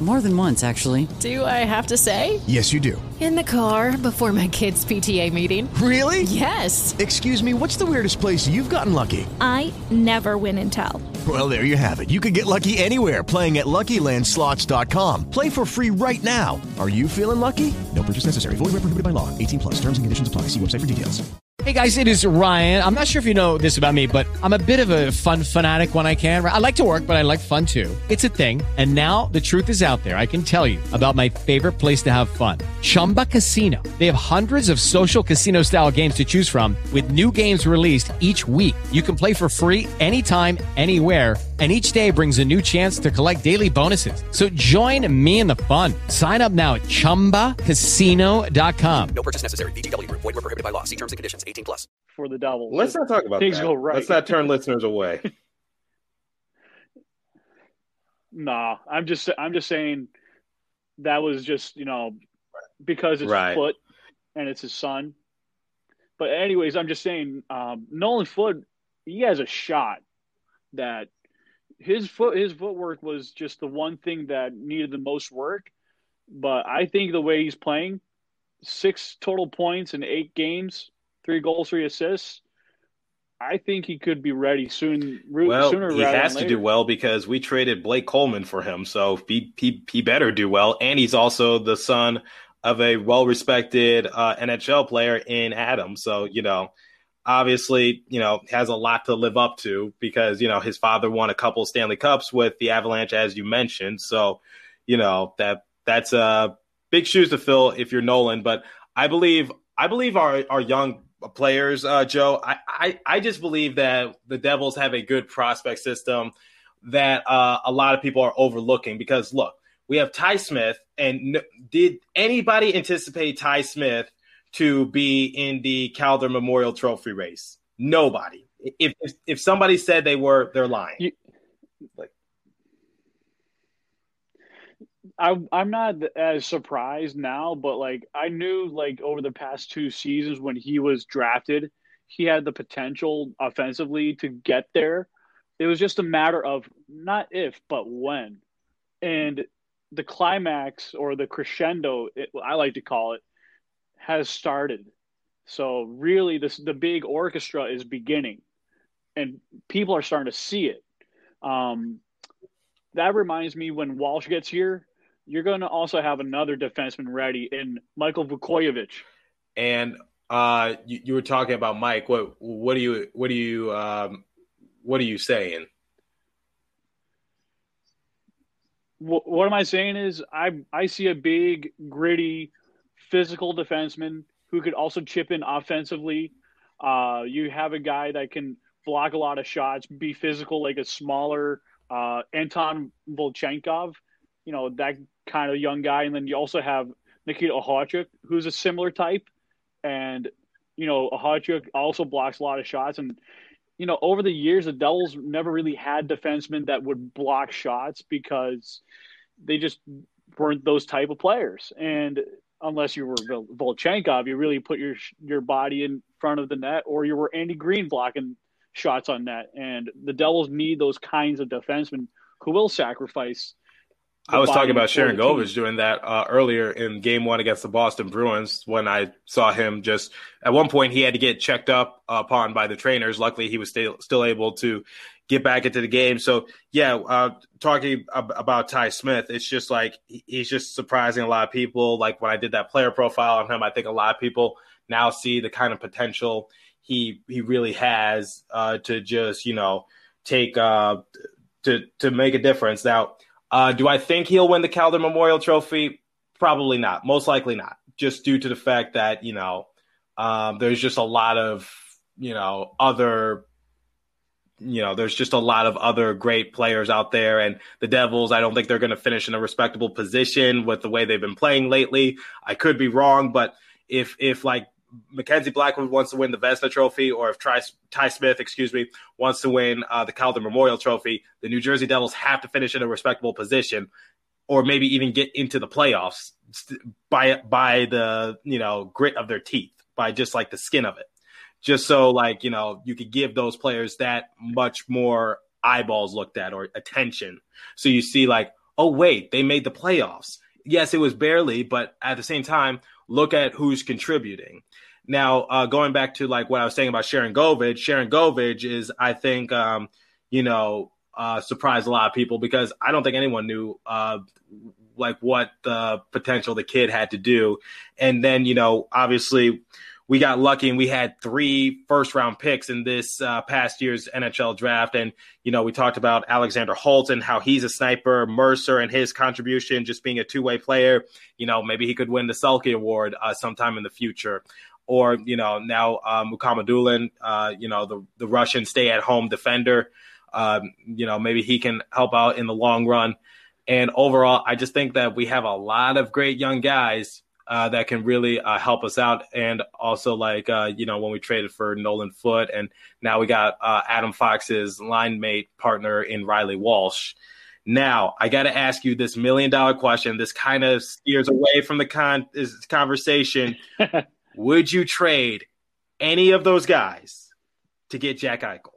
More than once, actually. Do I have to say? Yes, you do. In the car before my kids' PTA meeting. Really? Yes. Excuse me, what's the weirdest place you've gotten lucky? I never win and tell. Well, there you have it. You can get lucky anywhere playing at LuckyLandSlots.com. Play for free right now. Are you feeling lucky? No purchase necessary. Void where prohibited by law. 18 plus. Terms and conditions apply. See website for details. Hey guys, it is Ryan. I'm not sure if you know this about me, but I'm a bit of a fun fanatic when I can. I like to work, but I like fun too. It's a thing. And now the truth is out there. I can tell you about my favorite place to have fun. Chumba Casino. They have hundreds of social casino style games to choose from with new games released each week. You can play for free anytime, anywhere and each day brings a new chance to collect daily bonuses. So join me in the fun. Sign up now at ChumbaCasino.com. No purchase necessary. VGW. Void were prohibited by law. See terms and conditions. 18 plus. For the double. Let's not talk about Things that. Go right. Let's not turn listeners away. nah, I'm just I'm just saying that was just you know because it's right. Foote and it's his son. But anyways, I'm just saying um, Nolan Foote he has a shot that his foot his footwork was just the one thing that needed the most work. But I think the way he's playing, six total points in eight games, three goals, three assists. I think he could be ready soon. Well, sooner he has to do well because we traded Blake Coleman for him, so he he, he better do well. And he's also the son of a well-respected uh, NHL player in Adam. So you know, obviously, you know, has a lot to live up to because, you know, his father won a couple Stanley Cups with the Avalanche, as you mentioned. So, you know, that that's uh big shoes to fill if you're Nolan. But I believe I believe our our young players, uh, Joe, I, I, I just believe that the Devils have a good prospect system that uh, a lot of people are overlooking because look, we have Ty Smith, and n- did anybody anticipate Ty Smith to be in the Calder Memorial Trophy race? Nobody. If if, if somebody said they were, they're lying. You, like, I, I'm not as surprised now, but like I knew like over the past two seasons when he was drafted, he had the potential offensively to get there. It was just a matter of not if, but when. And the climax or the crescendo, it, I like to call it, has started. So really, this the big orchestra is beginning, and people are starting to see it. Um, that reminds me when Walsh gets here, you're going to also have another defenseman ready in Michael Vukojevic. And uh, you, you, were talking about Mike. What what do you what do you um, what are you saying? What, what am I saying is I I see a big gritty physical defenseman who could also chip in offensively. Uh, you have a guy that can block a lot of shots, be physical like a smaller uh, Anton Volchenkov. You know that kind of young guy, and then you also have Nikita Okhotyuk, who's a similar type, and you know Okhotyuk also blocks a lot of shots, and you know over the years the Devils never really had defensemen that would block shots because they just weren't those type of players, and unless you were Volchenkov, you really put your your body in front of the net, or you were Andy Greene blocking shots on net, and the Devils need those kinds of defensemen who will sacrifice I was talking about Sharon Sharangovich doing that uh, earlier in Game One against the Boston Bruins when I saw him just at one point he had to get checked up upon by the trainers. Luckily, he was still still able to get back into the game. So yeah, uh, talking about Ty Smith, it's just like he's just surprising a lot of people. Like when I did that player profile on him, I think a lot of people now see the kind of potential he he really has uh, to just you know take uh, to to make a difference now uh, do I think he'll win the Calder Memorial Trophy? Probably not. Most likely not. Just due to the fact that you know um, there's just a lot of you know other you know there's just a lot of other great players out there and the devils i don't think they're going to finish in a respectable position with the way they've been playing lately i could be wrong but if if like Mackenzie Blackwood wants to win the Vezina Trophy, or if Ty, Ty Smith, excuse me, wants to win uh, the Calder Memorial Trophy, the New Jersey Devils have to finish in a respectable position, or maybe even get into the playoffs by by the you know grit of their teeth, by just like the skin of it, just so like you know you could give those players that much more eyeballs looked at or attention. So you see like, oh wait, they made the playoffs. Yes, it was barely, but at the same time, look at who's contributing. Now, uh, going back to like what I was saying about Sharangovich, Sharon Govich is, I think, um, you know, uh, surprised a lot of people because I don't think anyone knew uh, like what the potential the kid had to do. And then, you know, obviously we got lucky and we had three first round picks in this uh, past year's NHL draft. And, you know, we talked about Alexander Holtz and how he's a sniper, Mercer and his contribution, just being a two way player. You know, maybe he could win the Selke Award uh, sometime in the future or you know now uh, Mukhamadullin, uh, you know the the Russian stay-at-home defender. Um, you know maybe he can help out in the long run. And overall, I just think that we have a lot of great young guys uh, that can really uh, help us out. And also, like uh, you know, when we traded for Nolan Foote, and now we got uh, Adam Fox's line mate partner in Reilly Walsh. Now, I got to ask you this million dollar question. This kind of steers away from the con- conversation. Would you trade any of those guys to get Jack Eichel?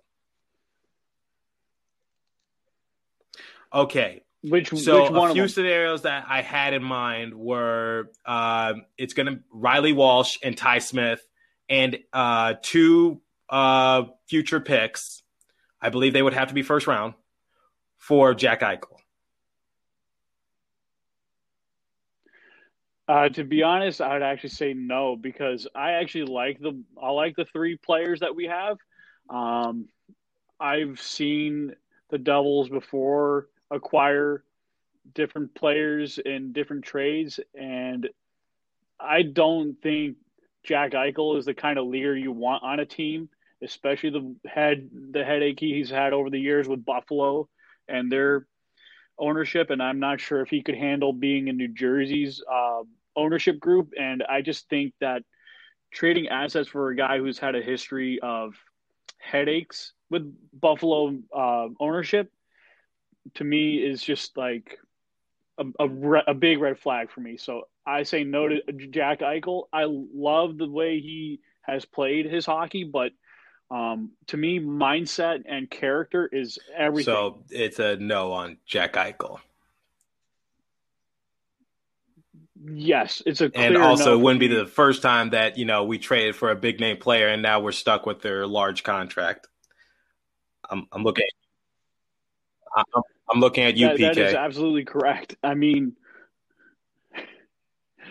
Okay. Which so which one a few scenarios that I had in mind were uh, it's going to Reilly Walsh and Ty Smith and uh, two uh, future picks. I believe they would have to be first round for Jack Eichel. Uh, to be honest, I'd actually say no because I actually like the I like the three players that we have. Um, I've seen the Devils before acquire different players in different trades, and I don't think Jack Eichel is the kind of leader you want on a team, especially the head the headache he's had over the years with Buffalo and their ownership. And I'm not sure if he could handle being in New Jersey's uh, ownership group. And I just think that trading assets for a guy who's had a history of headaches with Buffalo uh, ownership to me is just like a, a, re- a, big red flag for me. So I say no to Jack Eichel. I love the way he has played his hockey, but um, to me, mindset and character is everything. So it's a no on Jack Eichel. Yes, it's a and also no it wouldn't be the first time that you know we traded for a big name player and now we're stuck with their large contract. I'm, I'm looking. I'm, I'm looking at you, that, PK. That is absolutely correct. I mean,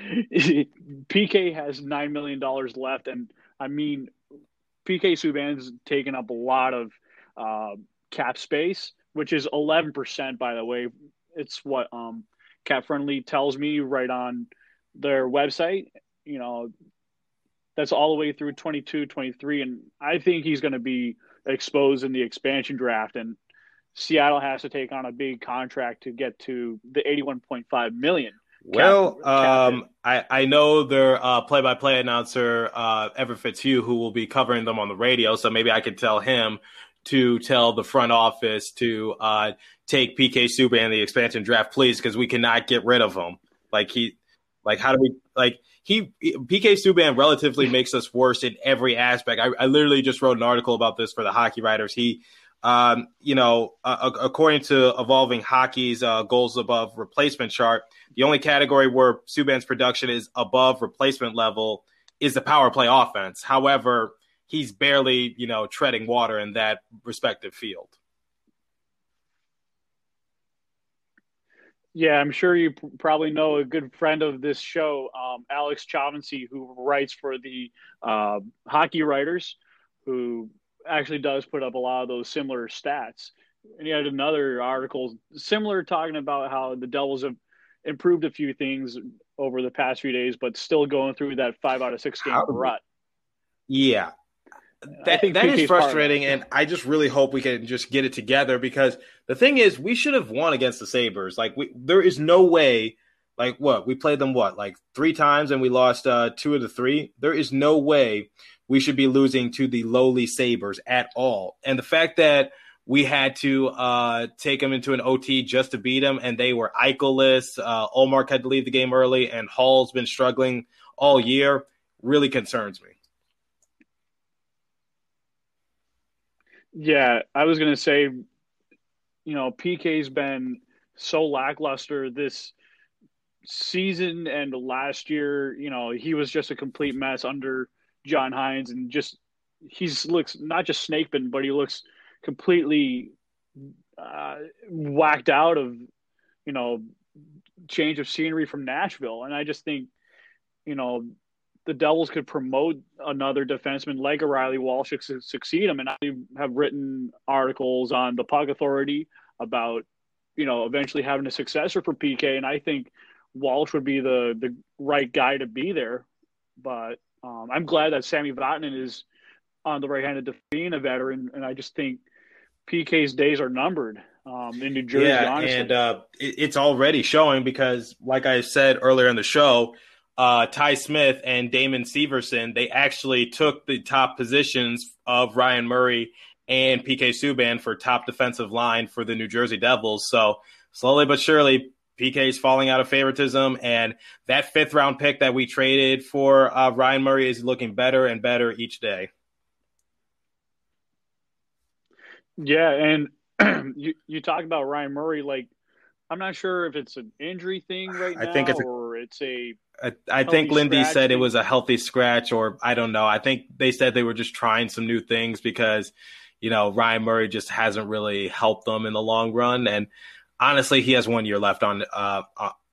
PK has nine million dollars left, and I mean, PK Subban's taken up a lot of uh, cap space, which is eleven percent, by the way. It's what um, Cap Friendly tells me right on their website. You know, that's all the way through 22, 23, and I think he's going to be exposed in the expansion draft, and Seattle has to take on a big contract to get to the 81.5 million. Well, cap, um, I, I know their uh, play-by-play announcer uh, Everett Fitzhugh, who will be covering them on the radio. So maybe I could tell him to tell the front office to uh, take PK Subban the expansion draft, please, because we cannot get rid of him. Like he, like how do we like he PK Subban relatively makes us worse in every aspect. I, I literally just wrote an article about this for the Hockey Writers. He um, you know, uh, according to Evolving Hockey's uh, goals above replacement chart, the only category where Subban's production is above replacement level is the power play offense. However, he's barely, you know, treading water in that respective field. Yeah, I'm sure you probably know a good friend of this show, um, Alex Chauvancy, who writes for the uh, Hockey Writers, who actually does put up a lot of those similar stats. And he had another article similar talking about how the Devils have improved a few things over the past few days, but still going through that five out of six game rut. Yeah. That, that is frustrating, and I just really hope we can just get it together because the thing is, we should have won against the Sabres. Like, we, there is no way, like, what we played them what, like three times, and we lost uh, two of the three. There is no way we should be losing to the lowly Sabres at all. And the fact that we had to uh, take them into an OT just to beat them, and they were Eicheless. Uh, Ullmark had to leave the game early, and Hall's been struggling all year. Really concerns me. Yeah, I was going to say, you know, PK's been so lackluster this season and last year. You know, he was just a complete mess under John Hynes and just he's looks not just snake but he looks completely uh, whacked out of you know change of scenery from Nashville, and I just think you know the Devils could promote another defenseman like a Reilly Walsh to succeed him, and I have written articles on the Puck Authority about you know eventually having a successor for PK, and I think Walsh would be the the right guy to be there, but um, I'm glad that Sami Vatanen is on the right hand of being a veteran, and I just think PK's days are numbered um, in New Jersey. Yeah, honestly. and uh, it, it's already showing because, like I said earlier in the show, uh, Ty Smith and Damon Severson they actually took the top positions of Ryan Murray and PK Subban for top defensive line for the New Jersey Devils. So slowly but surely, PK is falling out of favoritism, and that fifth round pick that we traded for uh, Ryan Murray is looking better and better each day. Yeah, and you you talk about Ryan Murray, like I'm not sure if it's an injury thing right now, I think it's a, or it's a. I, I think Lindy said thing. it was a healthy scratch, or I don't know. I think they said they were just trying some new things because, you know, Ryan Murray just hasn't really helped them in the long run, and honestly, he has one year left on uh,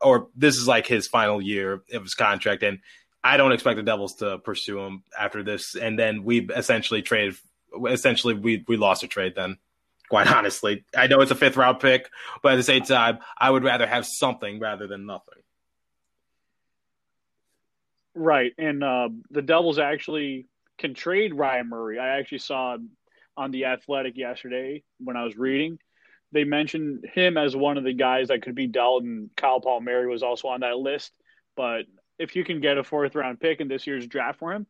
or this is like his final year of his contract, and I don't expect the Devils to pursue him after this. And then we essentially traded. Essentially, we we lost a trade then. Quite honestly, I know it's a fifth round pick, but at the same time, I would rather have something rather than nothing. Right, and uh, the Devils actually can trade Ryan Murray. I actually saw on the Athletic yesterday when I was reading. They mentioned him as one of the guys that could be dealt, and Kyle Palmieri was also on that list. But if you can get a fourth round pick in this year's draft for him,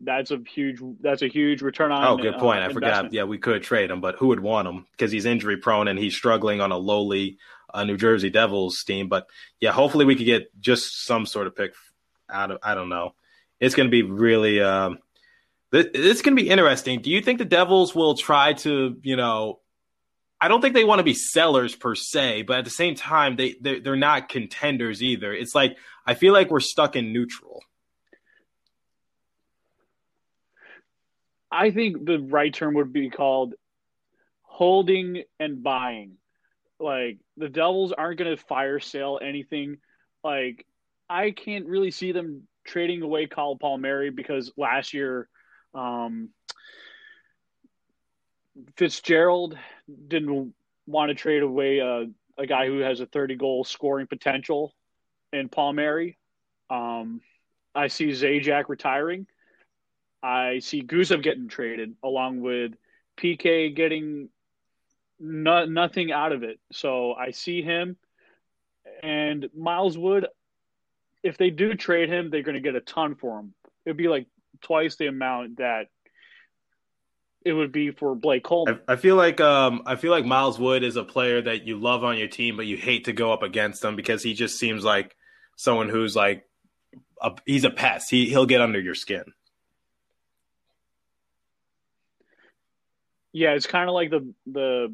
that's a huge that's a huge return on. Oh, good point. Uh, I forgot. Yeah, we could trade him, but who would want him because he's injury prone and he's struggling on a lowly uh, New Jersey Devils team. But yeah, hopefully we could get just some sort of pick out of. I don't know. It's going to be really. Um, it's going to be interesting. Do you think the Devils will try to, you know, I don't think they want to be sellers per se, but at the same time, they they're, they're not contenders either. It's like I feel like we're stuck in neutral. I think the right term would be called holding and buying. Like the Devils aren't going to fire sale anything. Like I can't really see them trading away Kyle Palmieri because last year um, Fitzgerald didn't want to trade away a, a guy who has a 30 goal scoring potential in Palmieri. Um, I see Zajac retiring. I see Gusev getting traded along with PK getting no, nothing out of it. So I see him and Miles Wood. If they do trade him, they're going to get a ton for him. It'd be like twice the amount that it would be for Blake Coleman. I, I, feel like um, I feel like Miles Wood is a player that you love on your team, but you hate to go up against him because he just seems like someone who's like a, he's a pest. He he'll get under your skin. Yeah, it's kind of like the the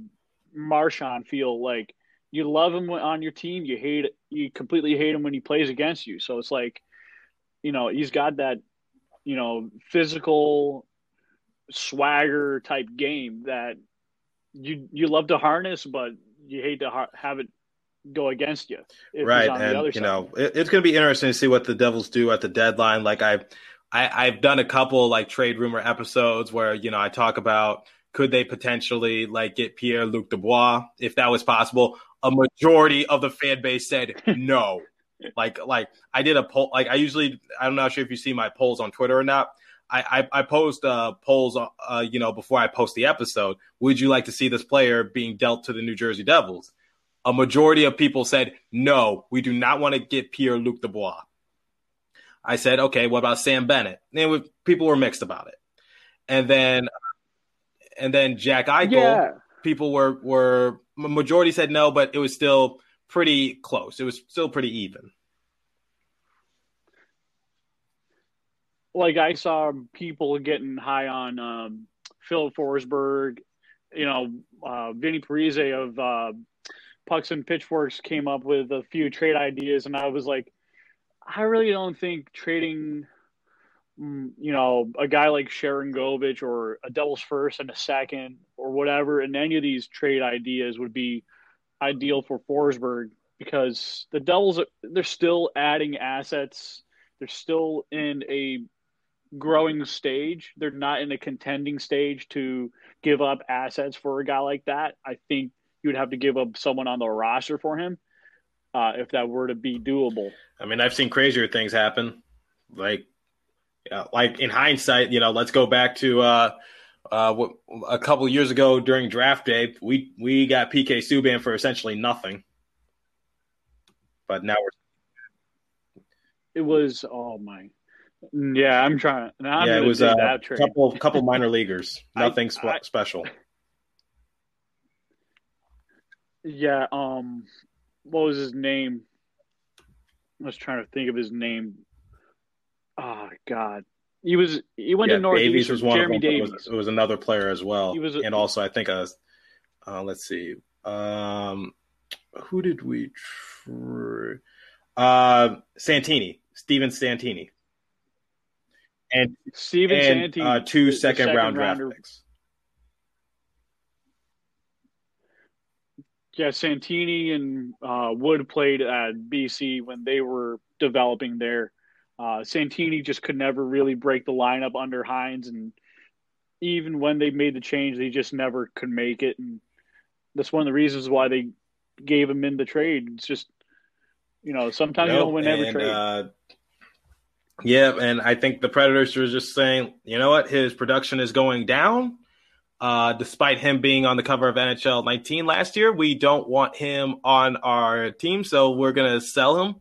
Marchand feel. Like you love him on your team, you hate you completely hate him when he plays against you. So it's like, you know, he's got that, you know, physical swagger type game that you you love to harness, but you hate to ha- have it go against you. right, and you know it, it's going to be interesting to see what the Devils do at the deadline. Like I, I, I've done a couple like trade rumor episodes where you know I talk about could they potentially like get Pierre Luc Dubois if that was possible. A majority of the fan base said no. like like I did a poll. Like I usually I'm not sure if you see my polls on Twitter or not. I, I, I post uh, polls, uh, you know, before I post the episode. Would you like to see this player being dealt to the New Jersey Devils? A majority of people said no. We do not want to get Pierre Luc Dubois. I said, okay, what about Sam Bennett? And people were mixed about it. And then, and then Jack Eichel. Yeah. People were were majority said no, but it was still pretty close. It was still pretty even. Like I saw people getting high on um, Phil Forsberg, you know, uh, Vinny Parise of uh, Pucks and Pitchforks came up with a few trade ideas, and I was like, I really don't think trading, mm, you know, a guy like Sharangovich or a Devils first and a second or whatever, and any of these trade ideas would be ideal for Forsberg because the Devils they're still adding assets. They're still in a growing stage. They're not in a contending stage to give up assets for a guy like that. I think you would have to give up someone on the roster for him uh, if that were to be doable. I mean, I've seen crazier things happen. Like, uh, like in hindsight, you know, let's go back to uh, uh, a couple years ago during draft day. We we got PK Subban for essentially nothing, but now we're. It was oh my yeah, I'm trying. I'm yeah, it was uh, a couple couple minor leaguers. Nothing I, I, special. Yeah. Um. What was his name? I was trying to think of his name. Oh God. He was he went yeah, to Northeast. Davies was one Jeremy of them. Davies. It was, it was, another player as well. He was a, and also I think uh, uh let's see. Um who did we tr- uh Santini. Steven Santini and Steven and, Santini, uh, two second, second round draft picks. Yeah, Santini and uh, Wood played at BC when they were developing there. Uh, Santini just could never really break the lineup under Hynes, and even when they made the change, they just never could make it. And that's one of the reasons why they gave him in the trade. It's just, you know, sometimes you don't win every and, trade. Uh, yeah, and I think the Predators are just saying, you know what, his production is going down. Uh, despite him being on the cover of NHL 19 last year, we don't want him on our team, so we're gonna sell him,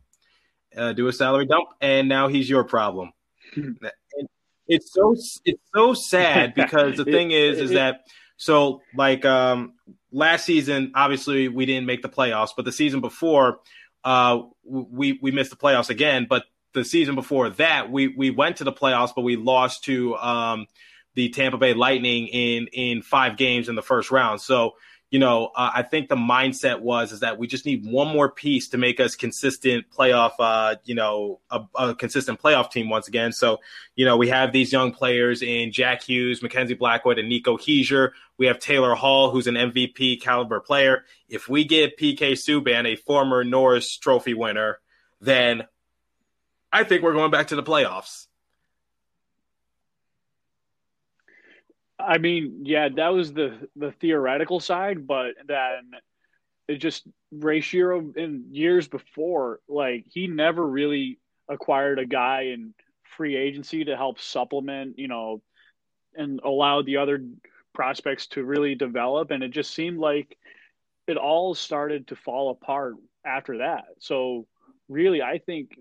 uh, do a salary dump, and now he's your problem. And it's so it's so sad because the thing is, is that so like um, last season, obviously we didn't make the playoffs, but the season before, uh, we we missed the playoffs again. But the season before that, we we went to the playoffs, but we lost to um, the Tampa Bay Lightning in in five games in the first round. So you know, uh, I think the mindset was is that we just need one more piece to make us consistent playoff, uh, you know, a, a, consistent playoff team once again. So, you know, we have these young players in Jack Hughes, Mackenzie Blackwood, and Nico Hischier. We have Taylor Hall, who's an MVP caliber player. If we get PK Subban, a former Norris Trophy winner, then I think we're going back to the playoffs. I mean, yeah, that was the the theoretical side, but then it just Ray Shero in years before, like he never really acquired a guy in free agency to help supplement, you know, and allow the other prospects to really develop. And it just seemed like it all started to fall apart after that. So really, I think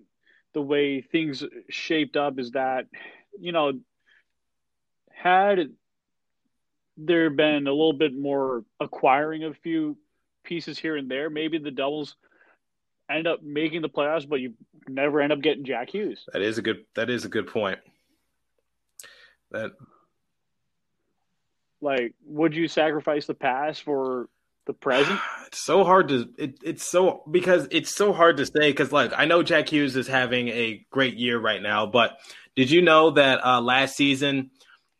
the way things shaped up is that, you know, had there been a little bit more acquiring a few pieces here and there, maybe the Devils end up making the playoffs, but you never end up getting Jack Hughes. That is a good. That is a good point. That like, would you sacrifice the past for the present? It's so hard to. It, it's so because it's so hard to say because like I know Jack Hughes is having a great year right now, but did you know that uh, last season?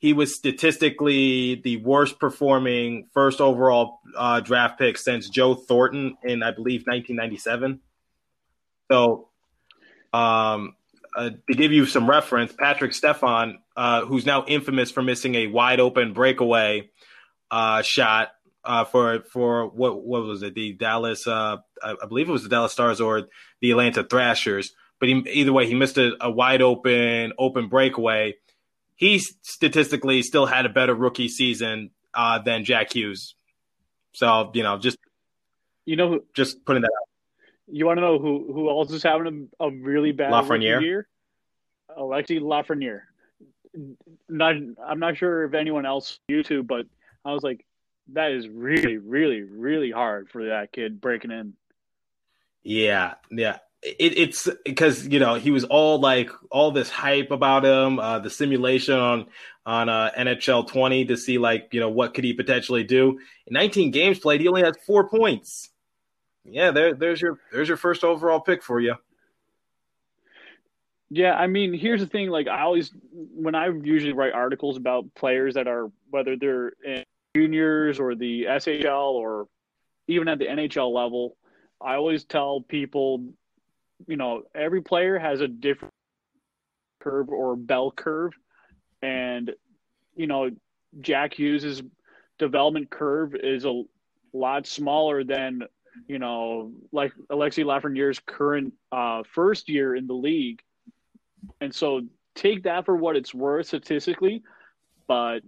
he was statistically the worst performing first overall uh, draft pick since Joe Thornton in, I believe, 1997. So, um, uh, to give you some reference, Patrik Stefan, uh, who's now infamous for missing a wide open breakaway uh, shot uh, for for what what was it? The Dallas, uh, I, I believe it was the Dallas Stars or the Atlanta Thrashers. But he, either way, he missed a, a wide open open breakaway he statistically still had a better rookie season uh, than Jack Hughes. So you know, just you know, just putting that out. You want to know who who else is having a, a really bad Lafreniere? year? Alexi Lafreniere. Not, I'm not sure if anyone else YouTube, but I was like, that is really, really, really hard for that kid breaking in. Yeah, yeah it, it's because you know he was all like all this hype about him, uh, the simulation on on uh, NHL 20 to see like you know what could he potentially do. In 19 games played, he only had four points. Yeah, there, there's your there's your first overall pick for you. Yeah, I mean, here's the thing. Like, I always, when I usually write articles about players that are whether they're in juniors or the SHL or even at the NHL level, I always tell people you know, every player has a different curve or bell curve. And, you know, Jack Hughes's development curve is a lot smaller than, you know, like Alexi Lafreniere's current uh, first year in the league. And so take that for what it's worth statistically. But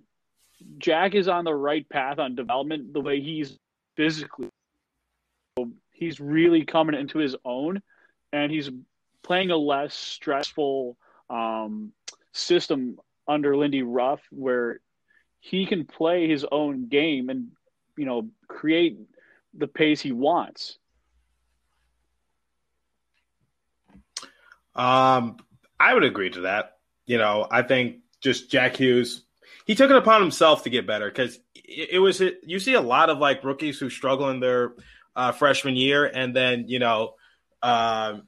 Jack is on the right path on development the way he's physically. He's really coming into his own and he's playing a less stressful um, system under Lindy Ruff, where he can play his own game and you know create the pace he wants. Um, I would agree to that. You know, I think just Jack Hughes, he took it upon himself to get better because it, it, was. It, you see a lot of like rookies who struggle in their uh, freshman year, and then you know um,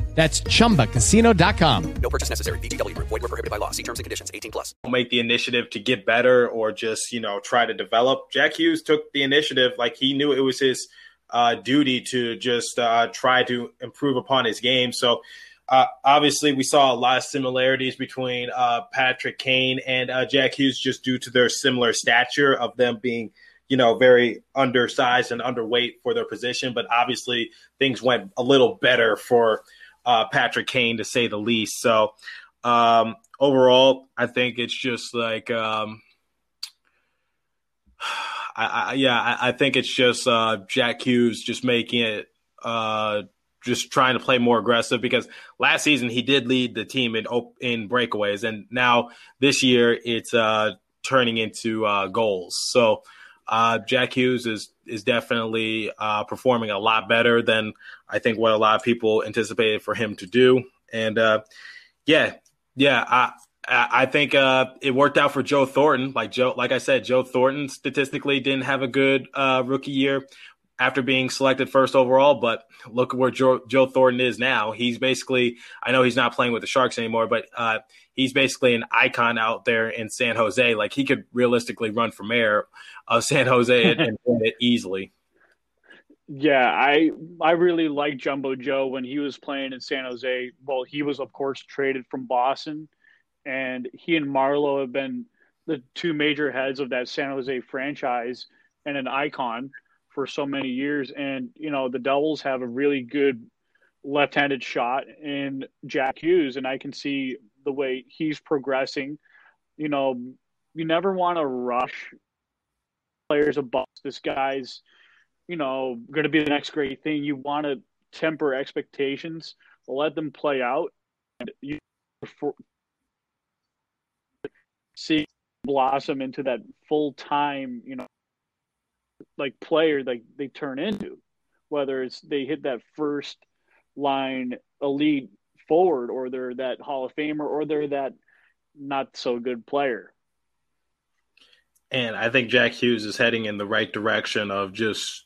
That's chumbacasino.com. No purchase necessary. VGW Group. Void were prohibited by law. See terms and conditions. 18 plus. make the initiative to get better or just you know try to develop. Jack Hughes took the initiative, like he knew it was his uh, duty to just uh, try to improve upon his game. So. Uh, obviously, we saw a lot of similarities between uh, Patrick Kane and uh, Jack Hughes just due to their similar stature of them being, you know, very undersized and underweight for their position. But obviously, things went a little better for uh, Patrick Kane, to say the least. So um, overall, I think it's just like, um, I, I, yeah, I, I, think it's just uh, Jack Hughes just making it, uh, just trying to play more aggressive because last season he did lead the team in in breakaways, and now this year it's uh, turning into uh, goals. So uh, Jack Hughes is is definitely uh, performing a lot better than I think what a lot of people anticipated for him to do. And uh, yeah, yeah, I I think uh, it worked out for Joe Thornton. Like Joe, like I said, Joe Thornton statistically didn't have a good uh, rookie year after being selected first overall. But look where Joe, Joe, Thornton is now. He's basically, I know he's not playing with the Sharks anymore, but uh, he's basically an icon out there in San Jose. Like he could realistically run for mayor of San Jose and win it easily. Yeah, I I really like Jumbo Joe when he was playing in San Jose. Well, he was of course traded from Boston, and he and Marleau have been the two major heads of that San Jose franchise and an icon for so many years. And you know the Devils have a really good left-handed shot in Jack Hughes, and I can see the way he's progressing. You know, you never want to rush players above this guy's you know, going to be the next great thing. You want to temper expectations, let them play out, and you see blossom into that full time, you know, like player like they turn into. Whether it's they hit that first line elite forward, or they're that Hall of Famer, or they're that not so good player. And I think Jack Hughes is heading in the right direction of just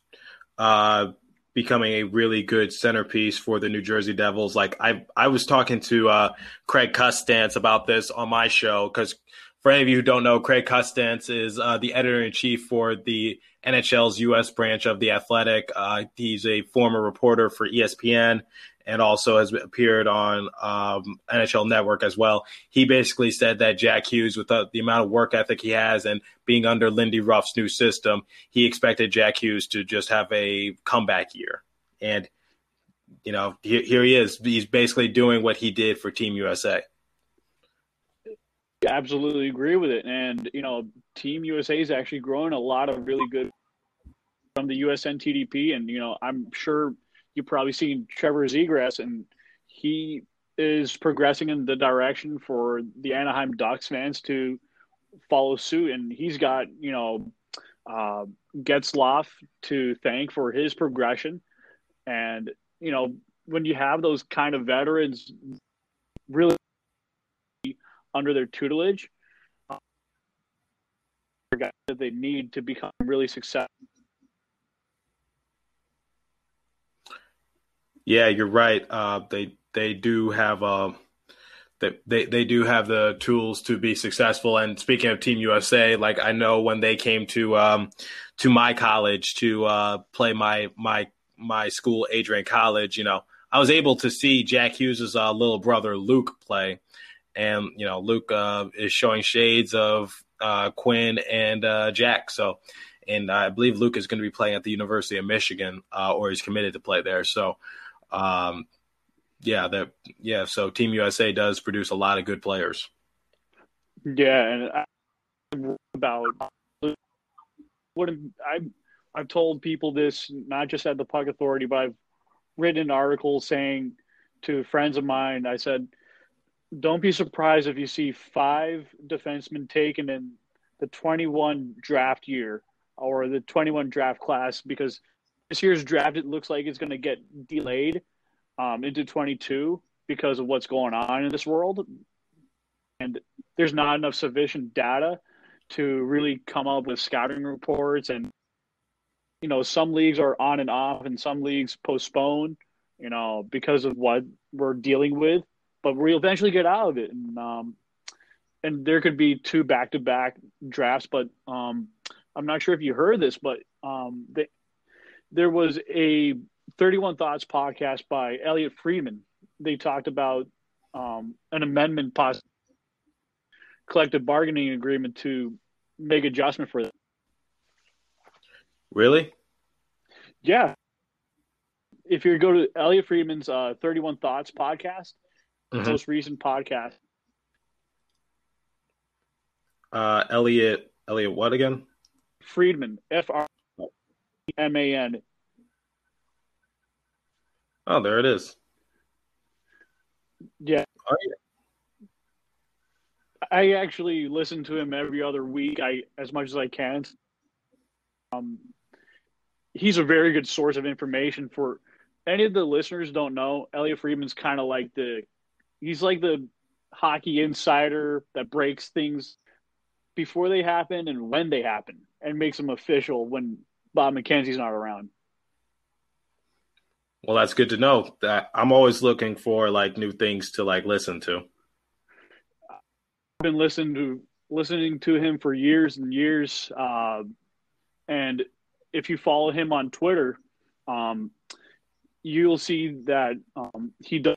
uh, becoming a really good centerpiece for the New Jersey Devils. Like I, I was talking to uh, Craig Custance about this on my show because for any of you who don't know, Craig Custance is uh, the editor in chief for the NHL's U.S. branch of the Athletic. Uh, he's a former reporter for ESPN and also has appeared on um, NHL Network as well. He basically said that Jack Hughes, with the, the, amount of work ethic he has and being under Lindy Ruff's new system, he expected Jack Hughes to just have a comeback year. And, you know, here, here he is. He's basically doing what he did for Team USA. Absolutely agree with it. And, you know, Team USA is actually growing a lot of really good from the USNTDP. And, you know, I'm sure – you've probably seen Trevor Zegras, and he is progressing in the direction for the Anaheim Ducks fans to follow suit. And he's got, you know, uh, Getzlaf to thank for his progression. And, you know, when you have those kind of veterans really under their tutelage, uh, that they need to become really successful Yeah, you're right. Uh, they they do have uh, they, they do have the tools to be successful. And speaking of Team USA, like I know when they came to um, to my college to uh, play my my my school, Adrian College, you know, I was able to see Jack Hughes's uh, little brother Luke play, and you know, Luke uh, is showing shades of uh, Quinn and uh, Jack. So, and I believe Luke is going to be playing at the University of Michigan, uh, or he's committed to play there. So, um, yeah, that yeah. So Team USA does produce a lot of good players. Yeah, and I, about what I I've told people this not just at the Puck Authority, but I've written an article saying to friends of mine. I said, don't be surprised if you see five defensemen taken in the 21 draft year or the 21 draft class because this year's draft it looks like it's going to get delayed um, into 22 because of what's going on in this world. And there's not enough sufficient data to really come up with scouting reports and you know some leagues are on and off and some leagues postpone you know because of what we're dealing with but we'll eventually get out of it. And um and there could be two back to back drafts but um i'm not sure if you heard this but um they, there was a 31 thoughts podcast by elliot friedman they talked about um an amendment possible collective bargaining agreement to make adjustment for that. Really? Yeah. If you go to Elliot Friedman's uh, 31 Thoughts podcast, Mhm. most recent podcast, Uh, Elliot, Elliot, what again? Friedman, F R M A N. Oh, there it is. Yeah. Oh, yeah. I actually listen to him every other week. I as much as I can. Um, he's a very good source of information for any of the listeners don't know. Elliot Friedman's kind of like the he's like the hockey insider that breaks things before they happen and when they happen and makes them official when Bob McKenzie's not around. Well, that's good to know. That I'm always looking for like new things to like listen to. I've been listening to listening to him for years and years. Uh, and if you follow him on Twitter, um, you'll see that um, he does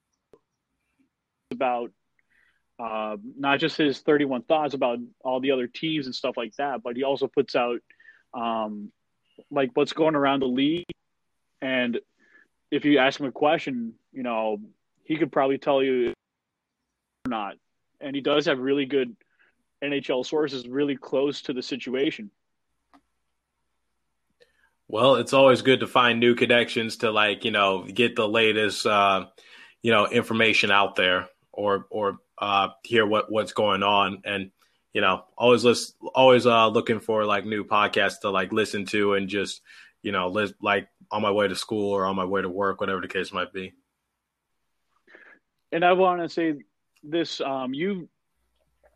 about uh, not just his 31 thoughts about all the other teams and stuff like that, but he also puts out um, like what's going around the league. And if you ask him a question, you know, he could probably tell you or not. And he does have really good NHL sources really close to the situation. Well, it's always good to find new connections to like, you know, get the latest uh, you know, information out there or or uh hear what what's going on and you know, always list, always uh looking for like new podcasts to like listen to and just, you know, li- like on my way to school or on my way to work, whatever the case might be. And I want to say this: um, you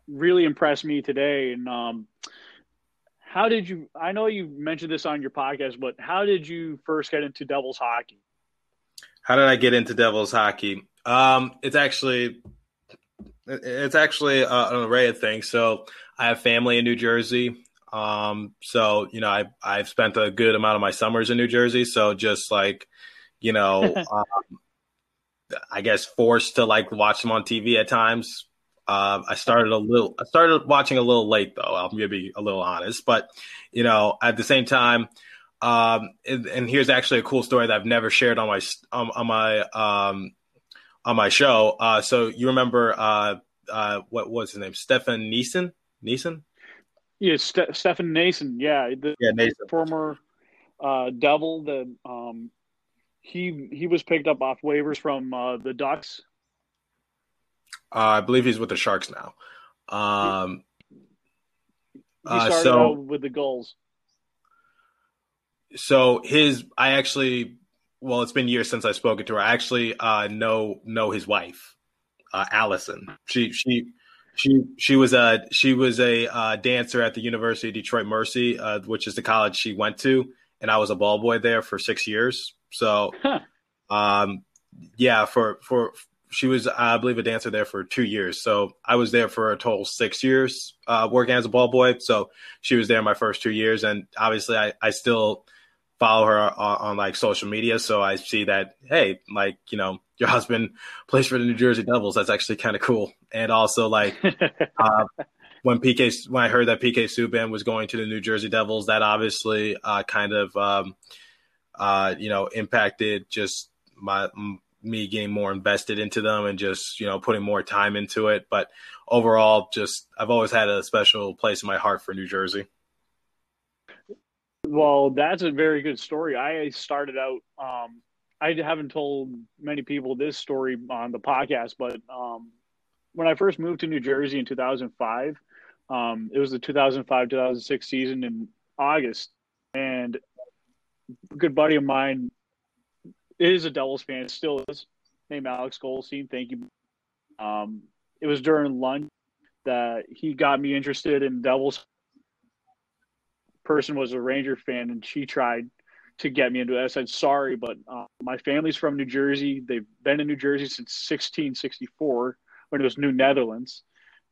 really impressed me today. And um, how did you? I know you mentioned this on your podcast, but how did you first get into Devils hockey? How did I get into Devils hockey? Um, it's actually it's actually uh, an array of things. So I have family in New Jersey. Um, so you know, I I've spent a good amount of my summers in New Jersey. So just like, you know, um, I guess forced to like watch them on TV at times. Uh, I started a little. I started watching a little late though. I'm gonna be a little honest, but you know, at the same time, um, and, and here's actually a cool story that I've never shared on my on, on my um, on my show. Uh, so you remember uh, uh, what was his name? Stefan Neeson. Neeson. Yeah, Ste- Stefan Noesen. Yeah, the Yeah, Noesen. former uh, Devil. The um, he he was picked up off waivers from uh, the Ducks. Uh, I believe he's with the Sharks now. Um, He uh, started so with the goals. so his I actually well it's been years since I've spoken to her. I actually uh, know know his wife, uh, Allison. She she she she was a she was a uh, dancer at the University of Detroit Mercy, uh, which is the college she went to, and I was a ball boy there for six years. So, um, yeah, for for she was I believe a dancer there for two years. So I was there for a total six years uh, working as a ball boy. So she was there my first two years, and obviously I I still follow her on, on like social media. So I see that hey, like you know your husband plays for the New Jersey Devils. That's actually kind of cool. And also like uh, when PK when I heard that PK Subban was going to the New Jersey Devils, that obviously uh, kind of um, uh, you know impacted just my m- me getting more invested into them and just you know putting more time into it. But overall, just I've always had a special place in my heart for New Jersey. Well, that's a very good story. I started out. Um, I haven't told many people this story on the podcast, but um, when I first moved to New Jersey in 2005, um, it was the 2005 2006 season in August, and a good buddy of mine is a Devils fan, still is, named Alex Goldstein. Thank you. Um, it was during lunch that he got me interested in Devils. Person was a Ranger fan, and she tried to get me into it. I said sorry, but uh, my family's from New Jersey. They've been in New Jersey since 1664 when it was New Netherlands,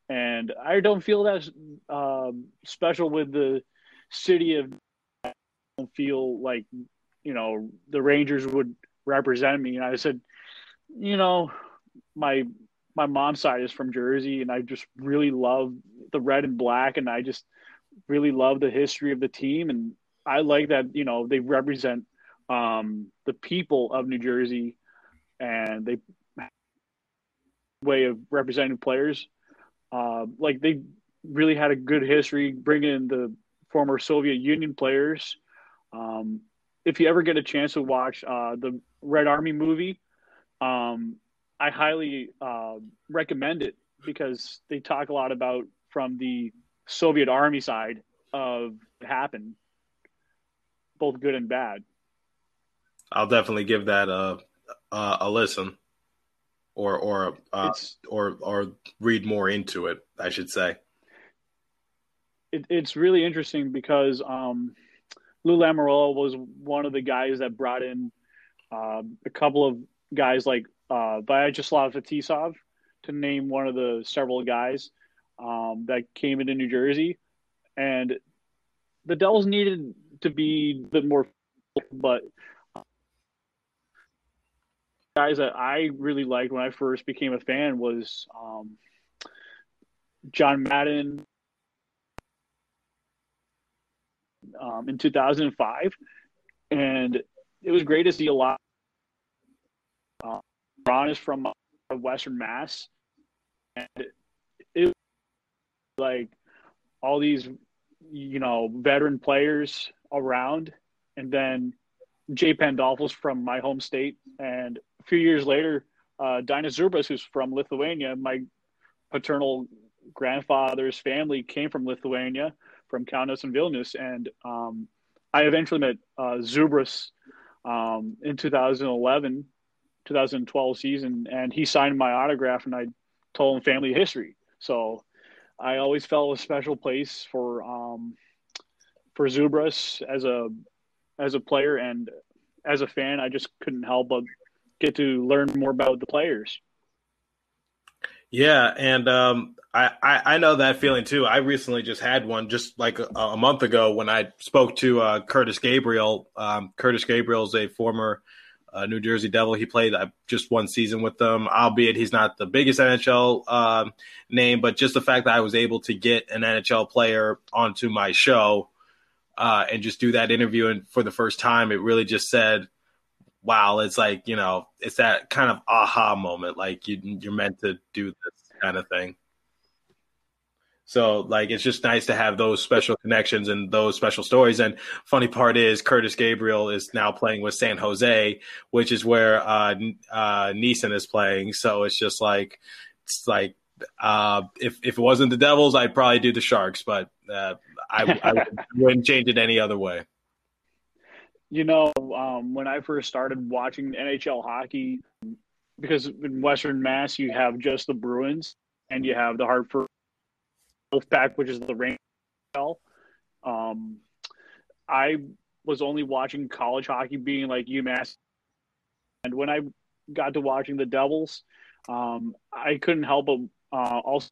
and I don't feel that um, special with the city of. I don't feel like you know the Rangers would represent me, and I said, you know, my my mom's side is from Jersey, and I just really love the red and black, and I just really love the history of the team, and I like that you know they represent um, the people of New Jersey, and they way of representing players. Uh, like they really had a good history bringing in the former Soviet Union players. Um, if you ever get a chance to watch uh, the Red Army movie, um, I highly uh, recommend it because they talk a lot about from the Soviet Army side of what happened, both good and bad. I'll definitely give that a a, a listen, or or uh, or or read more into it. I should say. It, it's really interesting because um, Lou Lamoriello was one of the guys that brought in uh, a couple of guys like uh, Vyacheslav Fetisov, to name one of the several guys um, that came into New Jersey, and the Devils needed to be a bit more, but guys that I really liked when I first became a fan was um, John Madden um, in 2005, and it was great to see a lot. Uh, Ron is from Western Mass, and like all these, you know, veteran players around, and then Jay Pandolfos from my home state, and a few years later, uh, Dainius Zubrus, who's from Lithuania, my paternal grandfather's family came from Lithuania, from Kaunas and Vilnius, and um, I eventually met uh, Zubrus um, in 2011 2012 season, and he signed my autograph, and I told him family history. So I always felt a special place for um, for Zubrus as a as a player and as a fan. I just couldn't help but get to learn more about the players. Yeah, and um, I, I, I know that feeling too. I recently just had one just like a, a month ago when I spoke to uh, Curtis Gabriel. Um, Curtis Gabriel is a former uh, New Jersey Devil. He played uh, just one season with them, albeit he's not the biggest NHL um, name, but just the fact that I was able to get an NHL player onto my show uh, and just do that interview and for the first time, it really just said, wow, it's like, you know, it's that kind of aha moment. Like you, you're meant to do this kind of thing. So like it's just nice to have those special connections and those special stories. And funny part is Curtis Gabriel is now playing with San Jose, which is where uh, uh, NeeSoon is playing. So it's just like it's like uh, if if it wasn't the Devils, I'd probably do the Sharks, but uh, I, I wouldn't change it any other way. You know, um, when I first started watching NHL hockey, because in Western Mass you have just the Bruins and you have the Hartford Wolfpack, which is the Rain. Um, I was only watching college hockey, being like UMass, and when I got to watching the Devils, um, I couldn't help but uh, also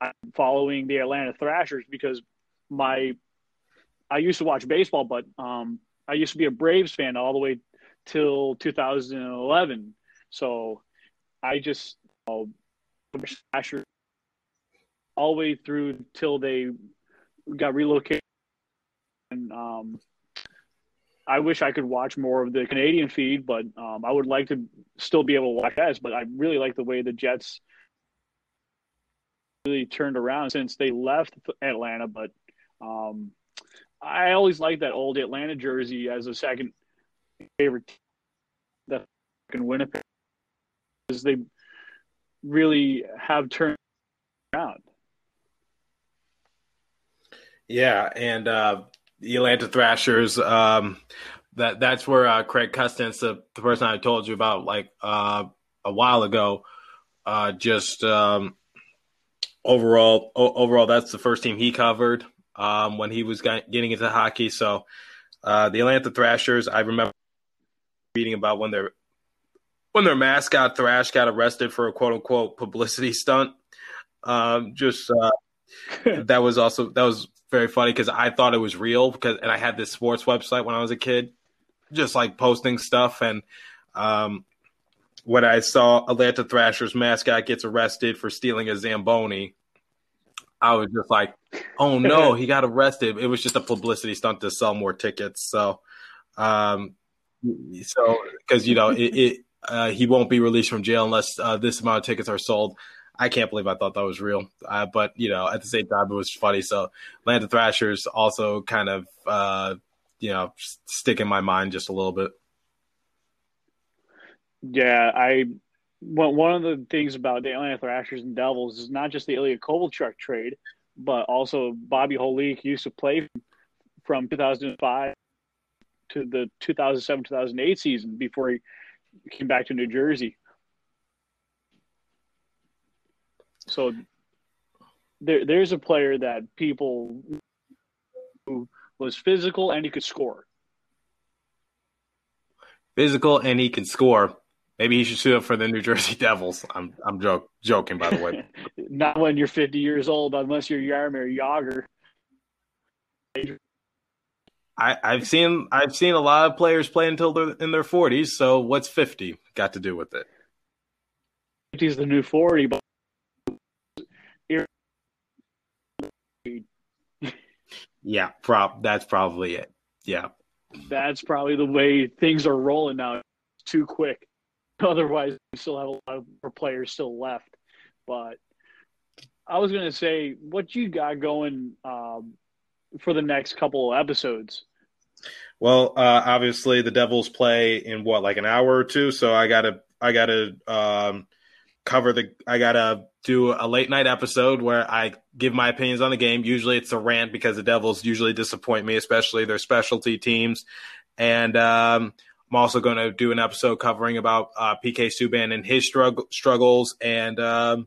I'm following the Atlanta Thrashers because my I used to watch baseball, but um, I used to be a Braves fan all the way till 2011. So I just you know, All the way through till they got relocated. And um, I wish I could watch more of the Canadian feed, but um, I would like to still be able to watch that. But I really like the way the Jets really turned around since they left Atlanta. But um, I always liked that old Atlanta jersey as a second favorite that in Winnipeg because they really have turned around. Yeah, and uh, the Atlanta Thrashers. Um, that that's where uh, Craig Custance, the, the person I told you about, like uh, a while ago, uh, just um, overall, o- overall, that's the first team he covered um, when he was getting into hockey. So uh, the Atlanta Thrashers, I remember reading about when their when their mascot Thrash got arrested for a quote unquote publicity stunt. Um, just uh, that was also that was very funny because I thought it was real because and I had this sports website when I was a kid, just like posting stuff and um, when I saw Atlanta Thrashers mascot gets arrested for stealing a Zamboni, I was just like, "Oh no, he got arrested!" It was just a publicity stunt to sell more tickets. So, um, so because you know it, it uh, he won't be released from jail unless uh, this amount of tickets are sold. I can't believe I thought that was real. Uh, but you know, at the same time, it was funny. So, Atlanta Thrashers also kind of uh, you know stick in my mind just a little bit. Yeah, I one of the things about the Atlanta Thrashers and Devils is not just the Ilya Kovalchuk trade, but also Bobby Holik used to play from 2005 to the 2007-2008 season before he came back to New Jersey. So there, there's a player that people who was physical and he could score. Physical and he can score. Maybe he should suit up for the New Jersey Devils. I'm I'm joke, joking, by the way. Not when you're 50 years old, unless you're Jaromir Jagr. I, I've seen I've seen a lot of players play until they're in their 40s. So what's 50 got to do with it? 50 is the new 40, but yeah, prop. That's probably it. Yeah, that's probably the way things are rolling now. It's too quick. Otherwise, we still have a lot of players still left. But I was going to say, what you got going um, for the next couple of episodes? Well, uh, obviously the Devils play in what like an hour or two, so I gotta I gotta um, cover the I gotta do a late night episode where I give my opinions on the game. Usually it's a rant because the Devils usually disappoint me, especially their specialty teams, and um, I'm also going to do an episode covering about uh, PK Subban and his strugg- struggles, and um,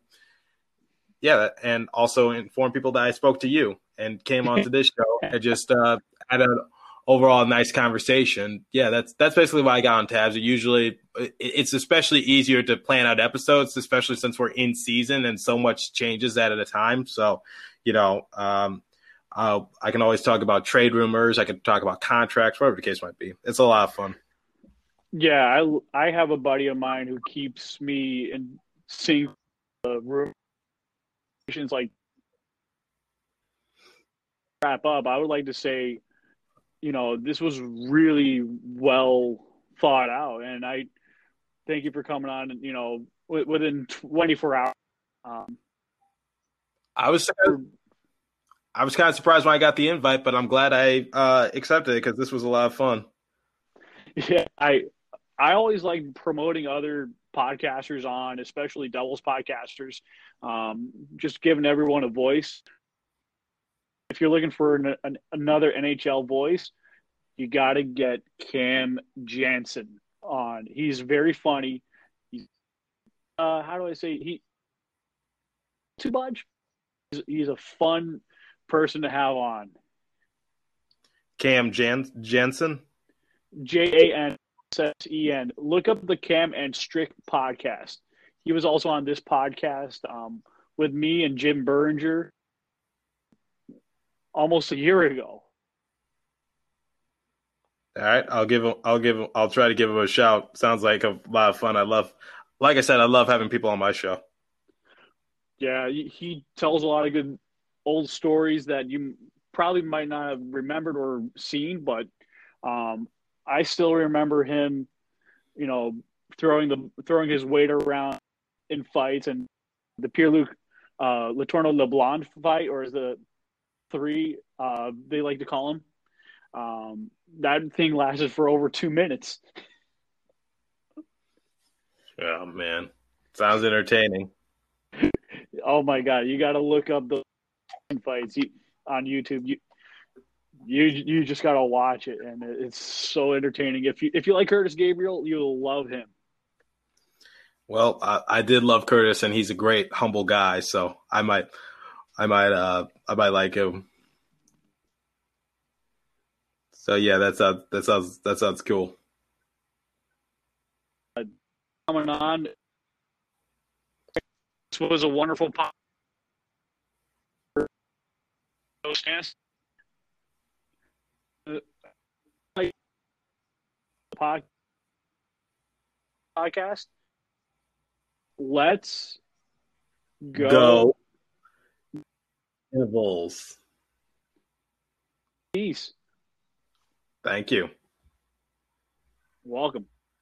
yeah, and also inform people that I spoke to you and came onto this show. And just uh, had an overall nice conversation. Yeah, that's that's basically why I got on tabs. It usually it's especially easier to plan out episodes, especially since we're in season and so much changes that at a time. So, you know, um, uh, I can always talk about trade rumors. I can talk about contracts, whatever the case might be. It's a lot of fun. Yeah, I I have a buddy of mine who keeps me in sync the room like wrap up. I would like to say, you know, this was really well thought out, and I thank you for coming on. You know, within 24 hours. Um, I was I was kind of surprised when I got the invite, but I'm glad I uh, accepted it because this was a lot of fun. Yeah, I I always like promoting other podcasters on, especially Devils podcasters, um, just giving everyone a voice. If you're looking for an, an, another NHL voice, you got to get Cam Jansen on. He's very funny. He's, uh, how do I say he? Too much. He's, he's a fun person to have on. Cam Jan- Jansen. J A N S E N. Look up the Cam and Strick podcast. He was also on this podcast um, with me and Jim Berger almost a year ago. All right, I'll give him. I'll give him. I'll try to give him a shout. Sounds like a lot of fun. I love, like I said, I love having people on my show. Yeah, he tells a lot of good old stories that you probably might not have remembered or seen, but um, I still remember him, you know, throwing the throwing his weight around in fights and the Pierre Luc uh, Letourneau LeBlanc fight, or is the three uh, they like to call him. Um, that thing lasted for over two minutes. Oh man. Sounds entertaining. Oh my god, you got to look up the fights on YouTube. You you you just got to watch it, and it's so entertaining. If you if you like Curtis Gabriel, you'll love him. Well, I, I did love Curtis, and he's a great, humble guy. So I might, I might, uh, I might like him. So yeah, that sounds that sounds that sounds cool. Coming on, this was a wonderful po- podcast. podcast. Let's go. Go. Bulls. Peace. Thank you. Welcome.